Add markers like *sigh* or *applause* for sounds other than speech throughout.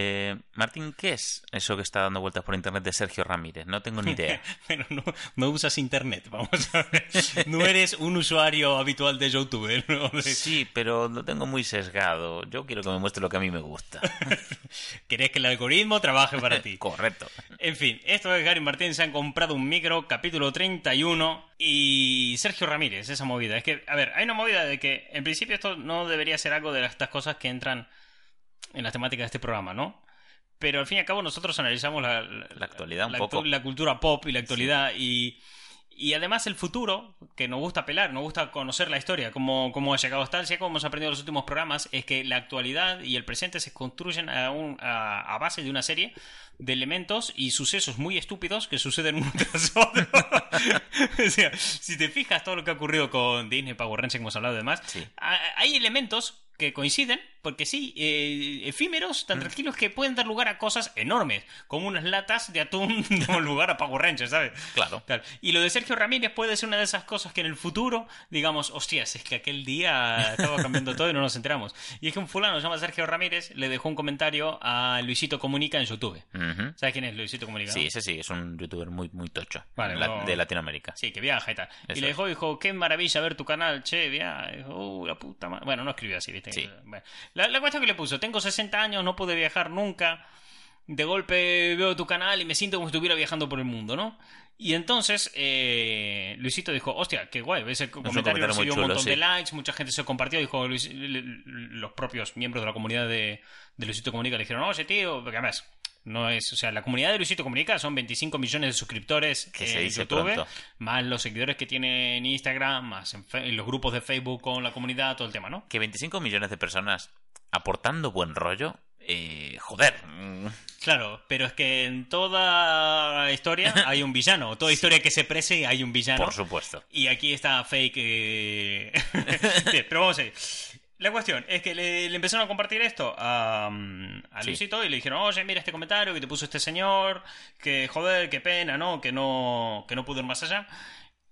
Eh, Martín, ¿qué es eso que está dando vueltas por internet de Sergio Ramírez? No tengo ni idea. *laughs* Pero no, no usas internet, vamos a ver. No eres un usuario habitual de YouTube, ¿no? De- Sí, pero lo tengo muy sesgado. Yo quiero que me muestre lo que a mí me gusta. *laughs* Querés que el algoritmo trabaje para ti. *laughs* Correcto. En fin, esto es Gary Martín, se han comprado un micro, capítulo 31, y Sergio Ramírez, esa movida. Es que, a ver, hay una movida de que, en principio, esto no debería ser algo de estas cosas que entran en las temáticas de este programa, ¿no? Pero al fin y al cabo nosotros analizamos la, La actualidad un la, poco. la cultura pop y la actualidad y, y además el futuro, que nos gusta pelar, nos gusta conocer la historia, cómo, cómo ha llegado hasta el si como hemos aprendido en los últimos programas, es que la actualidad y el presente se construyen a, un- a, a base de una serie de elementos y sucesos muy estúpidos que suceden uno *laughs* tras otro. *laughs* o sea, si te fijas todo lo que ha ocurrido con Disney, Power Rangers, que hemos hablado de demás, Sí. hay elementos que coinciden, porque sí, eh, efímeros, tan tranquilos que pueden dar lugar a cosas enormes, como unas latas de atún *laughs* damos lugar a Power Rangers, ¿sabes? Claro. Claro. Y lo de Sergio Ramírez puede ser una de esas cosas que en el futuro, digamos, hostias, es que aquel día estaba cambiando todo y no nos enteramos. Y es que un fulano se llama Sergio Ramírez le dejó un comentario a Luisito Comunica en YouTube. ¿Sabes quién es Luisito Comunica? Sí, ese sí, es un youtuber muy, muy tocho. Vale, La- no- De Latinoamérica. Sí, que viaja y tal. y le dejó, dijo, qué maravilla ver tu canal, che, viaja. Dijo, uh, la puta madre. Bueno, no escribió así, ¿viste? Sí. Bueno. La, la cuestión que le puso, tengo 60 años, no pude viajar nunca. De golpe veo tu canal y me siento como si estuviera viajando por el mundo, ¿no? Y entonces eh, Luisito dijo, hostia, qué guay, ves el comentario, comentario recibió un chulo, montón sí. de likes, mucha gente se compartió, dijo Luis- los propios miembros de la comunidad de, de Luisito Comunica le dijeron, oye tío, porque además no es, o sea, la comunidad de Luisito Comunica son 25 millones de suscriptores Que en se dice YouTube, pronto. más los seguidores que tiene en Instagram, más en, fe- en los grupos de Facebook con la comunidad, todo el tema, ¿no? Que 25 millones de personas aportando buen rollo. Eh, joder. mm, Claro, pero es que en toda historia *laughs* hay un villano, toda historia que se prese hay un villano. Por supuesto. Y aquí está fake. eh, Bien, *laughs* *laughs* pero vamos a ir. La cuestión es que le, le empezaron a compartir esto a, mm, a Sí. Luisito y le dijeron, oye, mira este comentario que te puso este señor, que joder, qué pena, ¿no? Que no, que no pudo ir más allá.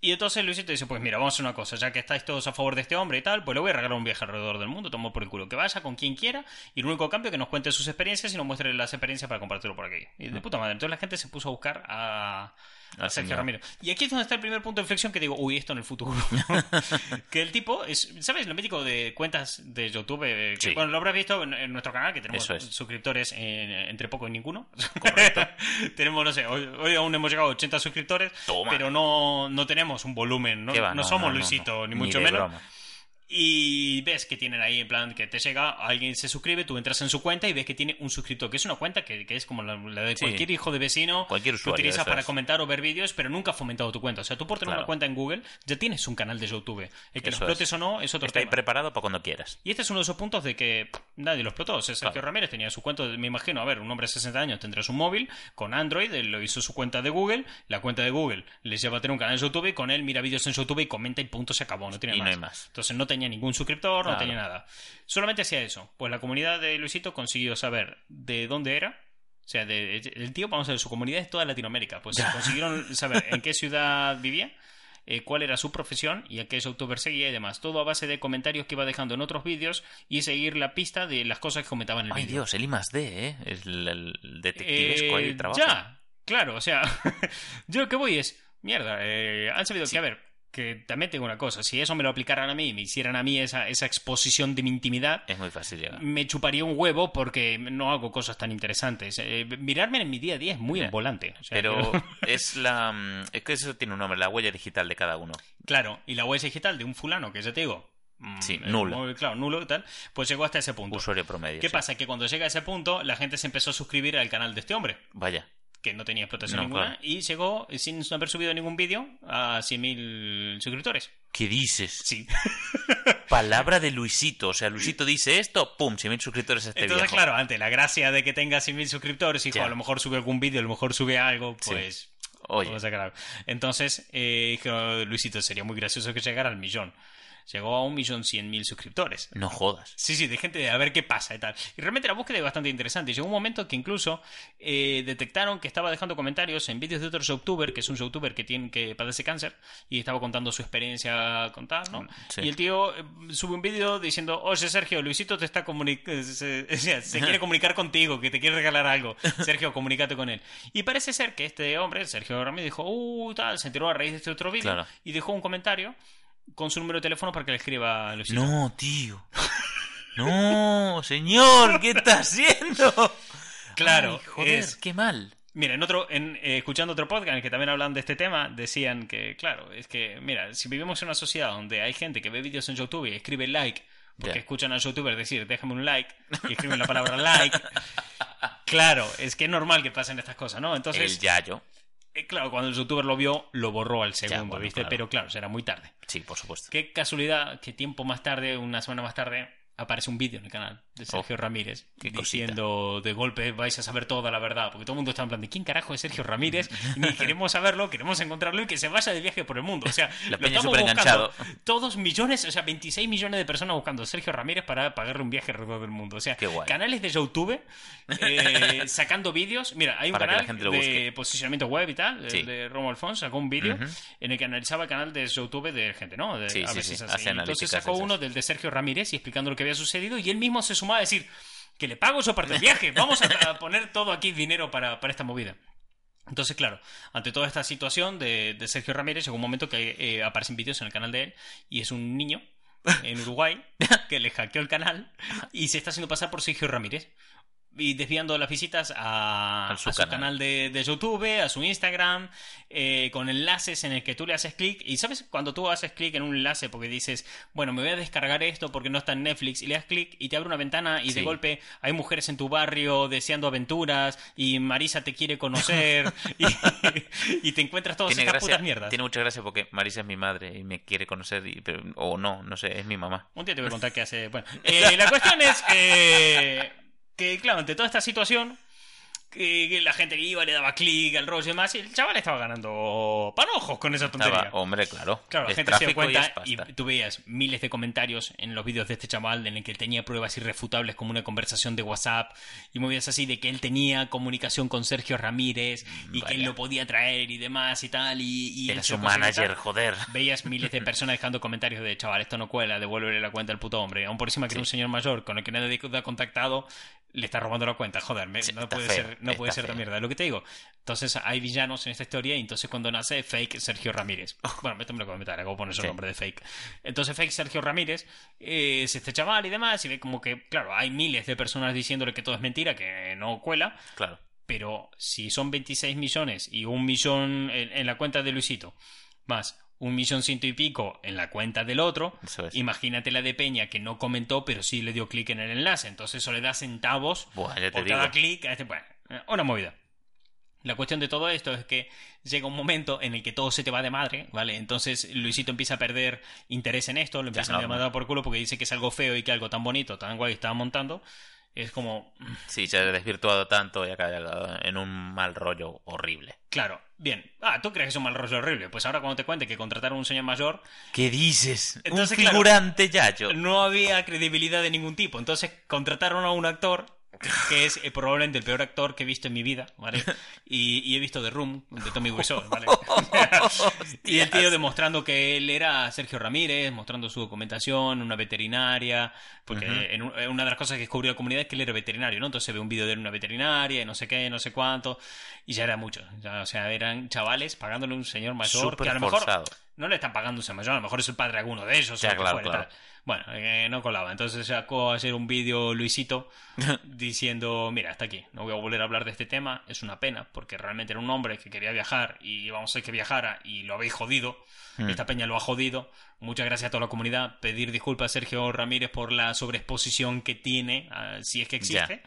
Y entonces Luisito dice, pues mira, vamos a hacer una cosa, ya que estáis todos a favor de este hombre y tal, pues le voy a regalar un viaje alrededor del mundo, tomo por el culo, que vaya con quien quiera, y el único cambio es que nos cuente sus experiencias y nos muestre las experiencias para compartirlo por aquí. Y de puta madre, entonces la gente se puso a buscar a, a Al Sergio señor. Ramírez. Y aquí es donde está el primer punto de inflexión que digo, uy, esto en el futuro. *laughs* que el tipo es, ¿sabes? Lo mítico de cuentas de YouTube. eh, que, Sí. Bueno, lo habrás visto en, en nuestro canal, que tenemos es. suscriptores en- entre poco y ninguno. *laughs* tenemos, no sé, hoy, hoy aún hemos llegado a 80 suscriptores, Toma. pero no, no tenemos un volumen, no, no somos Luisito, ni mucho menos. broma. Y ves que tienen ahí, en plan, que te llega, alguien se suscribe, tú entras en su cuenta y ves que tiene un suscriptor, que es una cuenta que, que es como la, la de Sí. cualquier hijo de vecino Cualquier que utilizas para comentar o ver vídeos, pero nunca ha fomentado tu cuenta. O sea, tú por tener Claro. una cuenta en Google ya tienes un canal de YouTube. El que lo explotes es. o no es otro Está ahí preparado para cuando quieras. Y este es uno de esos puntos de que nadie lo explotó. O sea, Sergio Claro. Ramírez tenía su cuenta, me imagino, a ver, un hombre de 60 años tendrá su móvil con Android, él lo hizo su cuenta de Google, la cuenta de Google les lleva a tener un canal de YouTube y con él mira vídeos en YouTube y comenta y punto, se acabó, no tiene Y no más. hay más. Entonces no tenía ningún suscriptor, no tenía nada. Solamente hacía eso. Pues la comunidad de Luisito consiguió saber de dónde era. O sea, de- el tío, vamos a ver, su comunidad es toda Latinoamérica. Pues *laughs* consiguieron saber en qué ciudad vivía, eh, cuál era su profesión y a qué youtuber seguía y demás. Todo a base de comentarios que iba dejando en otros vídeos y seguir la pista de las cosas que comentaba en el Ay, vídeo. Dios, el I más D, ¿eh? El, el Eh, detectivesco ahí trabaja. ya, claro, o sea, *laughs* yo lo que voy es, mierda, eh, han sabido que, a ver, que también tengo una cosa, si eso me lo aplicaran a mí y me hicieran a mí esa, esa exposición de mi intimidad, Es muy fácil llegar. me chuparía un huevo porque no hago cosas tan interesantes. Eh, mirarme en mi día a día es muy Mira, volante. O sea, Pero yo- *laughs* es la. mm, Es que eso tiene un nombre, la huella digital de cada uno. claro, y la huella digital de un fulano que ya te digo. mm, Sí, nulo. móvil, claro, nulo y tal, pues llegó hasta ese punto. Usuario promedio. ¿Qué sí. pasa? Que cuando llega a ese punto, la gente se empezó a suscribir al canal de este hombre. Vaya. Que no tenía explotación No, ninguna, claro. y llegó, sin haber subido ningún vídeo, a 100.000 suscriptores. ¿Qué dices? Sí. *laughs* Palabra de Luisito. O sea, Luisito dice esto, ¡pum! 100.000 suscriptores a este Entonces, viejo. claro, ante la gracia de que tenga 100.000 suscriptores, hijo, Ya. a lo mejor sube algún vídeo, a lo mejor sube algo, Sí. pues... Oye. sacar algo. Entonces, eh, dijo, Luisito, sería muy gracioso que llegara al millón. Llegó a un millón cien mil suscriptores. No jodas. Sí, sí, de gente de a ver qué pasa y tal. Y realmente la búsqueda es bastante interesante. Llegó un momento que incluso eh, detectaron que estaba dejando comentarios en vídeos de otro youtuber, que es un youtuber que tiene que padece cáncer, y estaba contando su experiencia con tal, ¿no? Sí. Y el tío eh, sube un vídeo diciendo, oye Sergio, Luisito te está comunicando, se, se quiere *laughs* comunicar contigo, que te quiere regalar algo. Sergio, comunícate con él. Y parece ser que este hombre, Sergio Ramírez, dijo, uh, tal, se enteró a raíz de este otro vídeo Claro. y dejó un comentario con su número de teléfono para que le escriba a Luisito. No, tío. No, señor, ¿qué está haciendo? Claro, Ay, joder, es- qué mal. Mira, en otro, en, eh, escuchando otro podcast en el que también hablan de este tema, decían que, claro, es que, mira, si vivimos en una sociedad donde hay gente que ve vídeos en YouTube y escribe like, porque escuchan a youtubers decir, déjame un like, y escriben la palabra like, *laughs* claro, es que es normal que pasen estas cosas, ¿no? Entonces, El Yayo. Eh, claro, cuando el youtuber lo vio, lo borró al segundo, bueno, ¿viste? claro. Pero claro, será muy tarde. Sí, por supuesto. Qué casualidad que tiempo más tarde, una semana más tarde, aparece un vídeo en el canal de Sergio Ramírez Oh, cosita. diciendo de golpe vais a saber toda la verdad, porque todo el mundo está en plan de ¿quién carajo es Sergio Ramírez? *laughs* Ni queremos saberlo, queremos encontrarlo y que se vaya de viaje por el mundo. O sea, *laughs* La lo estamos buscando. Todos millones, o sea, 26 millones de personas buscando a Sergio Ramírez para pagarle un viaje alrededor del mundo. O sea, canales de YouTube *laughs* eh, sacando vídeos. Mira, hay un Para canal de posicionamiento web y tal, el Sí. de Romo Alfonso, sacó un vídeo Ujú. en el que analizaba el canal de YouTube de gente, ¿no? De, Sí, a veces sí, así. Entonces sacó esas. uno del de Sergio Ramírez y explicando lo que había sucedido y él mismo se sumaba a decir que le pago su parte del viaje, vamos a, a poner todo aquí dinero para, para esta movida. Entonces, claro, ante toda esta situación de, de Sergio Ramírez, llegó un momento que eh, aparecen vídeos en el canal de él y es un niño en Uruguay *laughs* que le hackeó el canal y se está haciendo pasar por Sergio Ramírez. Y desviando las visitas a, A a su canal. canal, de, de YouTube, a su Instagram, eh, con enlaces en el que tú le haces clic. Y sabes, cuando tú haces clic en un enlace porque dices, bueno, me voy a descargar esto porque no está en Netflix, y le das clic y te abre una ventana y de golpe hay mujeres en tu barrio deseando aventuras y Marisa te quiere conocer *laughs* y, y te encuentras todas estas gracia, putas mierdas. tiene mucha gracia porque Marisa es mi madre y me quiere conocer, y- pero, o no, no sé, es mi mamá. Un día te voy a contar qué hace. Bueno, *laughs* eh, la cuestión es eh, que, claro, ante toda esta situación, que, que la gente que iba le daba clic al rollo y demás, y el chaval estaba ganando panojos con esa tontería. Estaba, hombre, claro. Claro, la es gente se dio y cuenta y, pasta. tú veías miles de comentarios en los vídeos de este chaval en el que él tenía pruebas irrefutables como una conversación de WhatsApp y movidas así de que él tenía comunicación con Sergio Ramírez y que él lo podía traer y demás y tal y, y Era su y tal. manager, joder. Veías *laughs* miles de personas dejando comentarios de chaval, esto no cuela, devuélvele la cuenta al puto hombre. Aún por encima que era un señor mayor con el que nadie ha contactado, le está robando la cuenta. Joder, me- Sí, no puede feo, ser, no puede ser tan mierda. Lo que te digo. Entonces hay villanos en esta historia y entonces cuando nace fake Sergio Ramírez. Bueno, esto me lo comentar, acabo de poner su Sí. nombre de fake. Entonces fake Sergio Ramírez eh, es este chaval y demás y ve como que, claro, hay miles de personas diciéndole que todo es mentira, que no cuela. Claro. Pero si son 26 millones y un millón en, en la cuenta de Luisito, más un millón ciento y pico en la cuenta del otro, Eso es. imagínate la de Peña que no comentó, pero sí le dio clic en el enlace. Entonces eso le da centavos Buah, ya te por digo. cada clic. a este- Bueno, eh, una movida. La cuestión de todo esto es que llega un momento en el que todo se te va de madre, ¿vale? Entonces Luisito empieza a perder interés en esto, lo empieza a normal. llamar por culo porque dice que es algo feo y que algo tan bonito, tan guay que estaba montando. Es como, Sí, se ha desvirtuado tanto y ha caído en un mal rollo horrible. Claro, bien. Ah, ¿tú crees que es un mal rollo horrible? Pues ahora cuando te cuente que contrataron a un señor mayor, ¿Qué dices? Entonces, un claro, figurante Yayo. no había credibilidad de ningún tipo. Entonces contrataron a un actor *laughs* que es eh, probablemente el peor actor que he visto en mi vida, ¿vale? *laughs* Y, y he visto The Room, de Tommy Wiseau, ¿vale? *laughs* y el tío demostrando que él era Sergio Ramírez, mostrando su documentación, una veterinaria, porque en un- en una de las cosas que descubrió la comunidad es que él era veterinario, ¿no? Entonces ve un vídeo de él en una veterinaria y no sé qué, no sé cuánto, y ya era mucho. Ya, o sea, eran chavales pagándole a un señor mayor que a lo mejor forzado. No le están pagando un mayor, a lo mejor es el padre de alguno de ellos. Ya, claro, fuera y claro. tal. Bueno, eh, no colaba. Entonces sacó a hacer un vídeo Luisito *laughs* diciendo, mira, hasta aquí, no voy a volver a hablar de este tema, es una pena, porque realmente era un hombre que quería viajar y íbamos a hacer que viajara y lo habéis jodido, Hmm. esta peña lo ha jodido, muchas gracias a toda la comunidad, pedir disculpas a Sergio Ramírez por la sobreexposición que tiene, ah, si es que existe.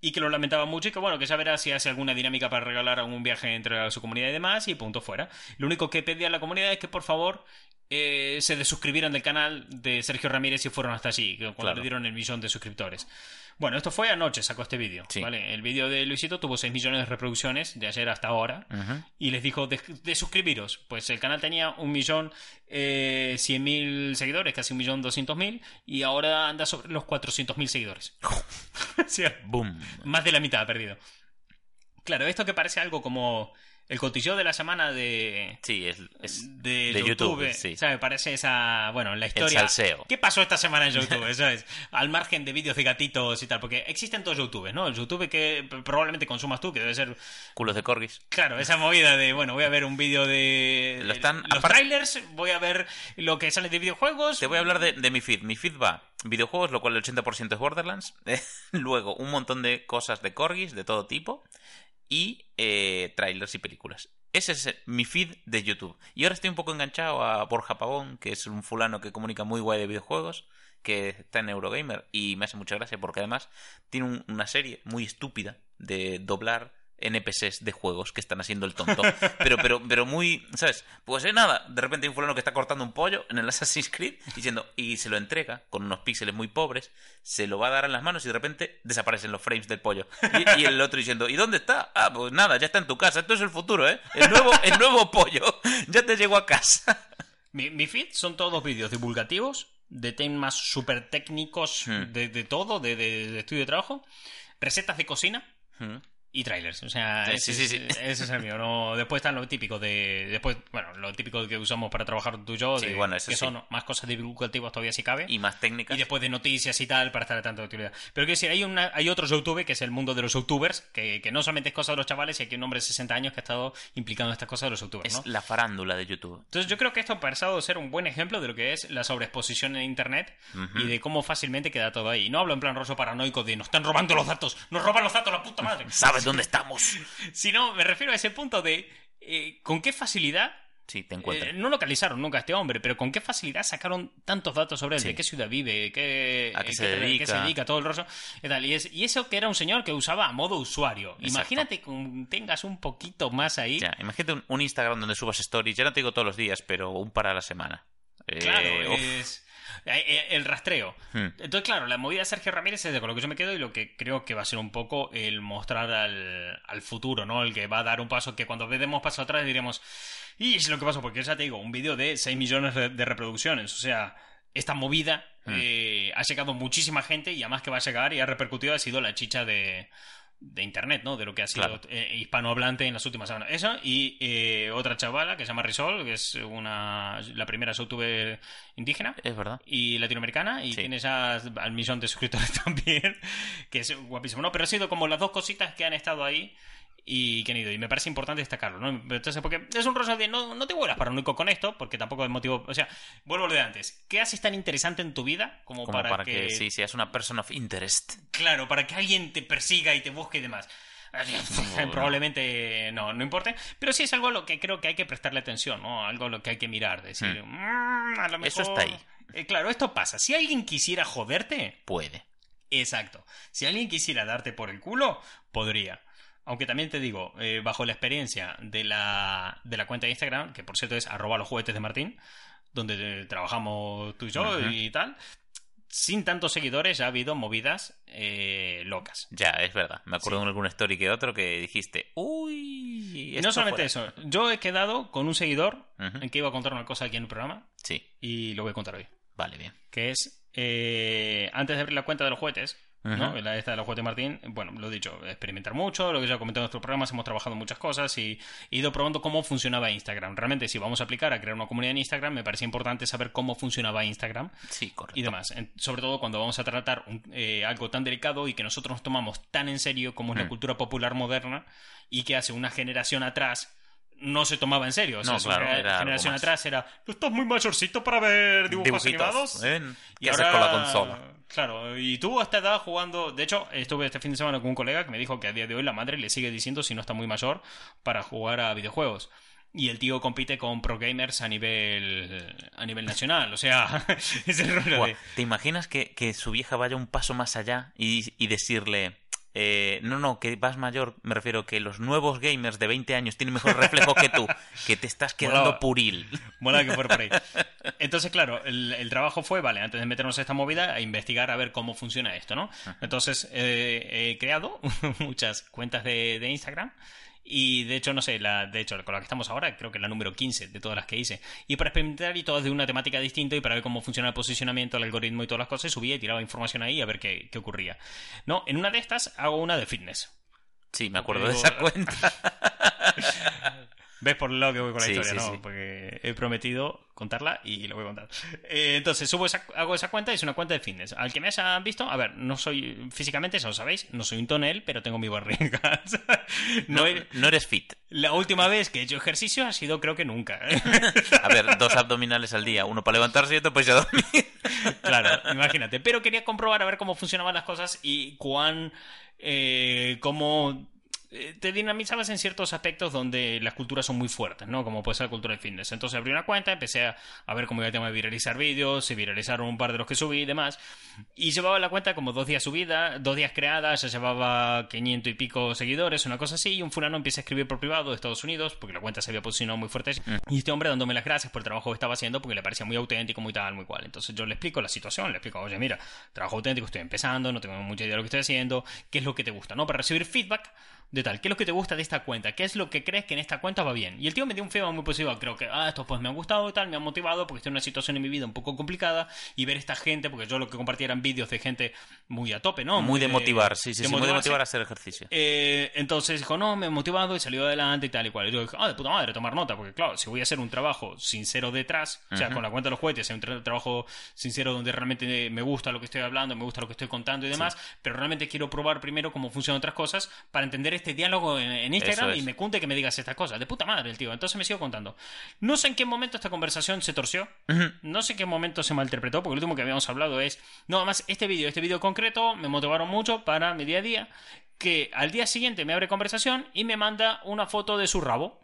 Y que lo lamentaba mucho y que bueno, que ya verá si hace alguna dinámica para regalar algún viaje entre su comunidad y demás y punto fuera. Lo único que pedía a la comunidad es que por favor eh, se desuscribieran del canal de Sergio Ramírez si fueron hasta allí, cuando Claro. le dieron el millón de suscriptores. Bueno, esto fue anoche, sacó este vídeo. Sí. ¿vale? El vídeo de Luisito tuvo 6 millones de reproducciones de ayer hasta ahora. Y les dijo de, de suscribiros. Pues el canal tenía un millón eh, cien mil seguidores, casi un millón doscientos mil. Y ahora anda sobre los 400 mil seguidores. *laughs* Sea, Boom. más de la mitad ha perdido. Claro, esto que parece algo como el cotilleo de la semana de, Sí, es, es de, de YouTube. YouTube, sí. ¿sabes? Parece esa. Bueno, la el historia. salseo. ¿Qué pasó esta semana en YouTube? *laughs* ¿Sabes? Al margen de vídeos de gatitos y tal. Porque existen dos YouTubes, ¿no? El YouTube que probablemente consumas tú, que debe ser. Culos de corgis. Claro, esa movida de, bueno, voy a ver un vídeo de. Lo están- los trailers, voy a ver lo que sale de videojuegos. Te voy a hablar de, de mi feed. Mi feed va videojuegos, lo cual el 80% es Borderlands. *laughs* Luego, un montón de cosas de corgis de todo tipo. Y eh, trailers y películas. Ese es mi feed de YouTube. Y ahora estoy un poco enganchado a Borja Pavón, que es un fulano que comunica muy guay de videojuegos, que está en Eurogamer y me hace mucha gracia porque además tiene un- una serie muy estúpida de doblar NPCs de juegos que están haciendo el tonto. *laughs* Pero, pero, pero muy, ¿sabes? Pues eh, nada, de repente hay un fulano que está cortando un pollo en el Assassin's Creed diciendo, y se lo entrega con unos píxeles muy pobres, se lo va a dar en las manos y de repente desaparecen los frames del pollo. Y, y el otro diciendo, ¿y dónde está? Ah, pues nada, ya está en tu casa. Esto es el futuro, ¿eh? El nuevo, el nuevo pollo *laughs* ya te llegó a casa. Mi, mi feed son todos vídeos divulgativos de temas súper técnicos Hmm. de, de todo, de, de- de estudio de trabajo, recetas de cocina Mm. Y trailers. O sea, Sí, ese, sí, sí, es- sí. ese es el mío. ¿no? Después están lo típico de. Después, bueno, lo típico que usamos para trabajar tú y yo, de- bueno, que son más cosas divulgativas todavía si cabe. Y más técnicas. Y después de noticias y tal, para estar al tanto de utilidad. Pero quiero decir, hay, una, hay otro YouTube que es el mundo de los youtubers, que, que no solamente es cosa de los chavales, y aquí un hombre de 60 años que ha estado implicado en estas cosas de los youtubers, Es ¿no? la farándula de YouTube. Entonces yo creo que esto ha pasado a ser un buen ejemplo de lo que es la sobreexposición en Internet y de cómo fácilmente queda todo ahí. Y no hablo en plan roso paranoico de nos están robando los datos, nos roban los datos, la puta madre. *laughs* ¿Sabes dónde estamos? Sino me refiero a ese punto de eh, con qué facilidad Sí, te eh, no localizaron nunca a este hombre, pero con qué facilidad sacaron tantos datos sobre él, Sí. de qué ciudad vive, qué, A qué eh, se qué- dedica. qué se dedica, todo el rollo. Y, tal. Y, es- y eso que era un señor que usaba a modo usuario. Exacto. Imagínate que tengas un poquito más ahí. Ya, imagínate un, un Instagram donde subas stories, ya no te digo todos los días, pero un para la semana. Eh, Claro, es el rastreo. Hmm. Entonces, claro, la movida de Sergio Ramírez es de con lo que yo me quedo y lo que creo que va a ser un poco el mostrar al, al futuro, ¿no? El que va a dar un paso que cuando demos paso atrás diremos, y es lo que pasó, porque ya te digo, un vídeo de 6 millones de, de reproducciones, o sea, esta movida Hmm. eh, ha llegado muchísima gente y además que va a llegar y ha repercutido ha sido la chicha de de internet, ¿no? De lo que ha sido Claro. eh, hispanohablante en las últimas semanas. Eso y eh, otra chavala que se llama Risol, que es una la primera youtuber indígena Es verdad. y latinoamericana y Sí. tiene ya al millón de *laughs* suscriptores también, que es guapísimo, ¿no? Pero ha sido como las dos cositas que han estado ahí y que han ido. Y me parece importante destacarlo, ¿no? Entonces, porque es un rollo de no, no te vuelvas paranoico con esto, porque tampoco es motivo. O sea, vuelvo a lo de antes. ¿Qué haces tan interesante en tu vida como, Como para, para, que, que... sí, seas una person of interest. Claro, para que alguien te persiga y te busque y demás. *laughs* *laughs* Probablemente no, no importe. Pero sí es algo a lo que creo que hay que prestarle atención, ¿no? Algo a lo que hay que mirar. Decir, "Mm, a lo Eso mejor-". está ahí. Eh, claro, esto pasa. Si alguien quisiera joderte, Puede. exacto. Si alguien quisiera darte por el culo, podría. Aunque también te digo, eh, bajo la experiencia de la, de la cuenta de Instagram, que por cierto es arroba los juguetes de Martín, donde eh, trabajamos tú y yo y tal, sin tantos seguidores ya ha habido movidas eh, locas. Ya, es verdad. Me acuerdo de alguna story que otro que dijiste, uy. Esto no solamente fuera". eso, yo he quedado con un seguidor en que iba a contar una cosa aquí en el programa Sí, y lo voy a contar hoy. vale, bien. Que es, eh, antes de abrir la cuenta de los juguetes, ¿no? La esta de juguetes Martín, bueno, lo he dicho, experimentar mucho, lo que ya he comentado en nuestros programas, hemos trabajado en muchas cosas y he ido probando cómo funcionaba Instagram. Realmente, si vamos a aplicar a crear una comunidad en Instagram, me parece importante saber cómo funcionaba Instagram Sí, correcto. y demás. Sobre todo cuando vamos a tratar un- eh, algo tan delicado y que nosotros nos tomamos tan en serio como es la Mm. cultura popular moderna y que hace una generación atrás no se tomaba en serio. O sea, No, claro, era generación atrás era, "Tú estás muy mayorcito para ver dibujos Dibujitos, animados. ¿eh? Y ¿Qué haces ahora, con la consola? Claro, y tú a esta edad jugando. De hecho, estuve este fin de semana con un colega que me dijo que a día de hoy la madre le sigue diciendo si no está muy mayor para jugar a videojuegos. Y el tío compite con pro gamers a nivel a nivel nacional. O sea, *laughs* es el rollo de. ¿Te imaginas que, que su vieja vaya un paso más allá y, y decirle, eh, no, no, que vas mayor, me refiero que los nuevos gamers de 20 años tienen mejor reflejo que tú, que te estás quedando puril. Mola que fuera por ahí. *laughs* Entonces, claro, el, el trabajo fue, vale, antes de meternos a esta movida, a investigar a ver cómo funciona esto, ¿no? Entonces, eh, he creado *laughs* muchas cuentas de, de Instagram. Y de hecho, no sé, la, de hecho, con la que estamos ahora, creo que es la número 15 de todas las que hice. Y para experimentar y todas de una temática distinta y para ver cómo funciona el posicionamiento, el algoritmo y todas las cosas, subía y tiraba información ahí a ver qué, qué ocurría. No, en una de estas hago una de fitness. Sí, me acuerdo de esa cuenta. *laughs* ¿Ves por el lado que voy con la Sí, historia, sí, no? sí. Porque he prometido contarla y lo voy a contar. Eh, entonces, subo esa, hago esa cuenta y es una cuenta de fitness. Al que me haya visto, a ver, no soy físicamente, eso lo sabéis, no soy un tonel, pero tengo mi barriga. *laughs* no, no eres fit. la última vez que he hecho ejercicio ha sido creo que nunca. *laughs* A ver, dos abdominales al día, uno para levantarse y otro para irse a dormir. *laughs* claro, imagínate. Pero quería comprobar a ver cómo funcionaban las cosas y cuán. Eh, cómo. Eh, Te dinamizabas en ciertos aspectos donde las culturas son muy fuertes, ¿no? Como puede ser la cultura del fitness. Entonces abrí una cuenta, empecé a, a ver cómo iba el tema de viralizar vídeos, se viralizaron un par de los que subí y demás. Y llevaba la cuenta como dos días subida, dos días creada, ya llevaba 500 y pico seguidores, una cosa así. Y un fulano empieza a escribir por privado de Estados Unidos, porque la cuenta se había posicionado muy fuerte. Y este hombre dándome las gracias por el trabajo que estaba haciendo, porque le parecía muy auténtico, muy tal, muy cual. Entonces yo le explico la situación, le explico, oye, mira, trabajo auténtico, estoy empezando, no tengo mucha idea de lo que estoy haciendo, qué es lo que te gusta, ¿no? Para recibir feedback de tal, qué es lo que te gusta de esta cuenta, qué es lo que crees que en esta cuenta va bien. Y el tío me dio un feedback muy positivo, creo que, ah, estos pues me han gustado y tal, me han motivado porque estoy en una situación en mi vida un poco complicada y ver esta gente, porque yo lo que compartía eran vídeos de gente muy a tope, ¿no? Muy de motivar, sí, sí, de sí, muy de motivar a hacer ejercicio. Eh, entonces dijo, no, me he motivado y salió adelante y tal y cual. Y yo dije, ah, de puta madre, tomar nota, porque claro, si voy a hacer un trabajo sincero detrás, o sea, con la cuenta de los juguetes, un tra- trabajo sincero donde realmente me gusta lo que estoy hablando, me gusta lo que estoy contando y demás, pero realmente quiero probar primero cómo funcionan otras cosas para entender este diálogo en, en Instagram es. y me cunte que me digas estas cosas. De puta madre el tío. Entonces me sigo contando. No sé en qué momento esta conversación se torció. No sé en qué momento se malinterpretó, porque lo último que habíamos hablado es, no, además este vídeo, este vídeo concreto me motivaron mucho para mi día a día, que al día siguiente me abre conversación y me manda una foto de su rabo.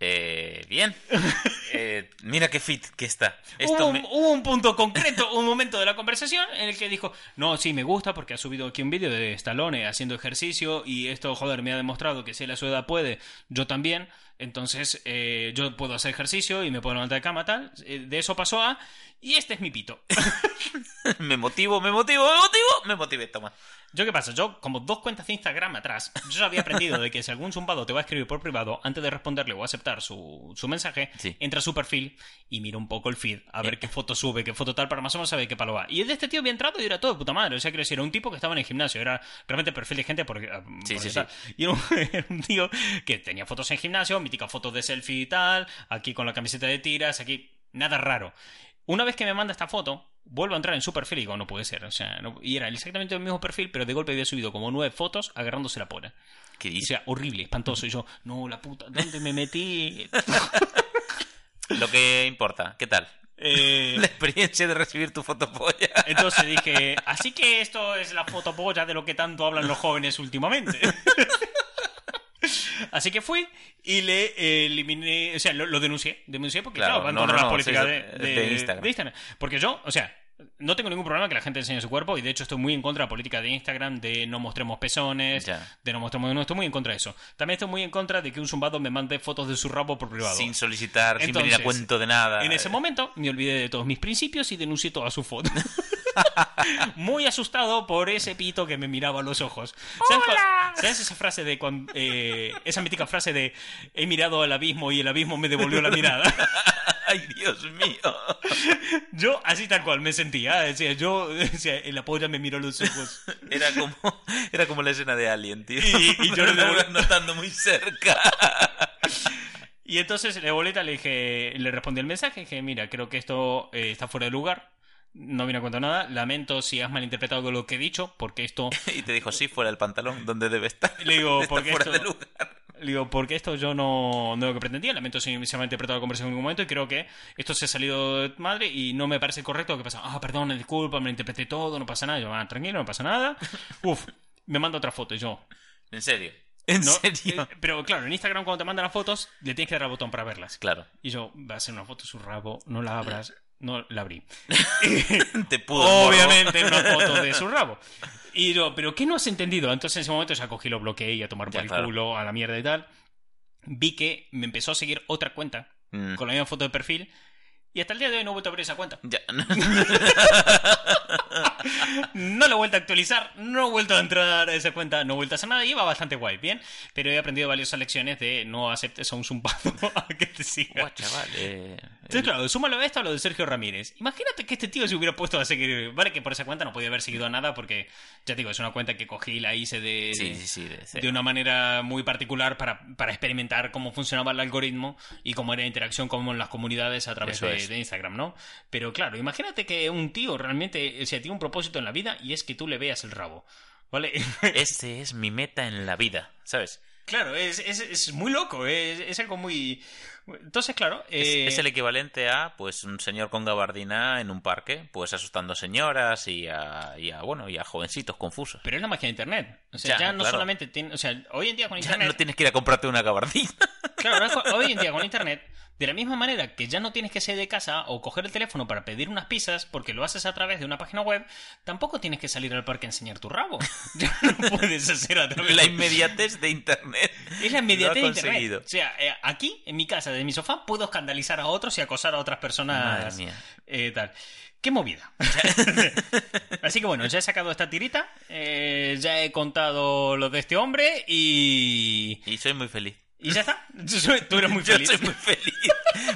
Eh, bien. *laughs* Eh, mira qué fit que está. Hubo Esto un, me- hubo un punto concreto, un momento de la conversación en el que dijo, no, sí, me gusta porque ha subido aquí un vídeo de Stallone haciendo ejercicio y esto, joder, me ha demostrado que si él a su edad puede, yo también. Entonces, eh, yo puedo hacer ejercicio y me puedo levantar de cama, tal. Eh, De eso pasó a, y este es mi pito. *laughs* me motivo, me motivo, me motivo, me motivé, toma. ¿Yo qué pasa? Yo, como dos cuentas de Instagram atrás, yo había aprendido de que si algún zumbado te va a escribir por privado, antes de responderle o aceptar su, su mensaje, Sí. entra a su perfil y mira un poco el feed, a ver qué foto sube, qué foto tal, para más o menos saber qué palo va. Y el de este tío había entrado y era todo de puta madre. O sea, quiero decir, era un tipo que estaba en el gimnasio, era realmente perfil de gente porque. ah, Sí, porque sí, tal. Y era un, *laughs* era un tío que tenía fotos en gimnasio, míticas fotos de selfie y tal, aquí con la camiseta de tiras, aquí. Nada raro. Una vez que me manda esta foto, vuelvo a entrar en su perfil y digo, no puede ser. O sea, no- y era exactamente el mismo perfil, pero de golpe había subido como nueve fotos agarrándose la pora. ¿Qué O dice? sea, horrible, espantoso. Y yo, no, la puta, ¿dónde me metí? *laughs* Lo que importa, ¿qué tal? Eh, *laughs* La experiencia de recibir tu fotopolla. entonces dije, *laughs* así que esto es la fotopolla de lo que tanto hablan los jóvenes últimamente. Así que fui y le eliminé, o sea, lo, lo denuncié, denuncié porque Claro, claro, va en no, contra no, de no, las políticas sí, de, de- de- de Instagram. de Instagram. Porque yo, o sea, no tengo ningún problema que la gente enseñe su cuerpo y de hecho estoy muy en contra de la política de Instagram de no mostremos pezones, Ya. de no mostremos, no estoy muy en contra de eso. También estoy muy en contra de que un zumbado me mande fotos de su rabo por privado. Sin solicitar, sin venir a cuento de nada. En ese momento me olvidé de todos mis principios y denuncié todas sus fotos. *laughs* Muy asustado por ese pito que me miraba a los ojos. ¿Sabes, cuál- ¿sabes esa frase de cuando, eh, esa mítica frase de he mirado al abismo y el abismo me devolvió la mirada? *laughs* Ay, Dios mío. Yo así tal cual me sentía. Decía, yo, decía, el apoya me miró a los ojos. *laughs* Era como, era como la escena de Alien, tío. Y- y yo lo *laughs* le devolví- notando muy cerca. Y entonces de boleta le dije, le respondí el mensaje, dije, mira, creo que esto eh, está fuera de lugar. No viene a cuento nada. Lamento si has malinterpretado lo que he dicho, porque esto *laughs* Y te dijo, sí, fuera del pantalón, donde debe estar. Le digo, *laughs* porque fuera esto- de lugar. Le digo, porque esto yo no, no es lo que pretendía, lamento si se me ha interpretado la conversación en ningún momento y creo que esto se ha salido de madre y no me parece correcto lo que pasa. Ah, perdón, disculpa, me lo interpreté todo, no pasa nada. Yo, ah, tranquilo, no pasa nada. *laughs* Uf, me manda otra foto y yo. En serio. En ¿no? serio. Eh, pero claro, en Instagram cuando te mandan las fotos, le tienes que dar al botón para verlas. Claro. Y yo, va a ser una foto su rabo, no la abras. No la abrí. *laughs* Te pudo. Obviamente una *laughs* foto de su rabo. Y yo, ¿pero qué no has entendido? Entonces en ese momento ya cogí, lo bloqueé y a tomar por el claro. culo, a la mierda y tal. Vi que me empezó a seguir otra cuenta Mm. con la misma foto de perfil. Y hasta el día de hoy no he vuelto a abrir esa cuenta. Ya, *laughs* No lo he vuelto a actualizar, no he vuelto a entrar a esa cuenta, no he vuelto a hacer nada. Iba bastante guay, bien. Pero he aprendido valiosas lecciones de no aceptes a un zumpazo *laughs* a que te siga. Guau, chaval. eh, Entonces, claro, súmalo a esto a lo de Sergio Ramírez. Imagínate que este tío se hubiera puesto a seguir. Vale, que por esa cuenta no podía haber seguido a nada porque, ya te digo, es una cuenta que cogí y la hice de, Sí, sí, sí. de una manera muy particular para, para experimentar cómo funcionaba el algoritmo y cómo era la interacción con las comunidades a través de, de Instagram, ¿no? Pero claro, imagínate que un tío realmente, o sea, tiene un propósito en la vida y es que tú le veas el rabo. ¿Vale? *laughs* Ese es mi meta en la vida, ¿sabes? claro, es, es, es muy loco, es, es algo muy... Entonces, claro... Es, eh, es el equivalente a, pues, un señor con gabardina en un parque, pues, asustando señoras y a, y a, bueno, y a jovencitos confusos. Pero es la magia de Internet. O sea, ya, Ya, no claro. solamente tiene... O sea, hoy en día con Ya Internet... no tienes que ir a comprarte una gabardina. Claro, *laughs* hoy en día con internet, de la misma manera que ya no tienes que salir de casa o coger el teléfono para pedir unas pizzas porque lo haces a través de una página web, tampoco tienes que salir al parque a enseñar tu rabo. *laughs* Ya no puedes hacer a través La de... inmediatez de Internet. *laughs* Es la inmediatez de Lo internet. O sea, eh, aquí, en mi casa, de mi sofá, puedo escandalizar a otros y acosar a otras personas. Madre mía. eh, tal. ¡Qué movida! *laughs* Así que bueno, ya he sacado esta tirita, eh, ya he contado lo de este hombre y... Y soy muy feliz. Y ya está. Tú eres muy Yo feliz. soy muy feliz.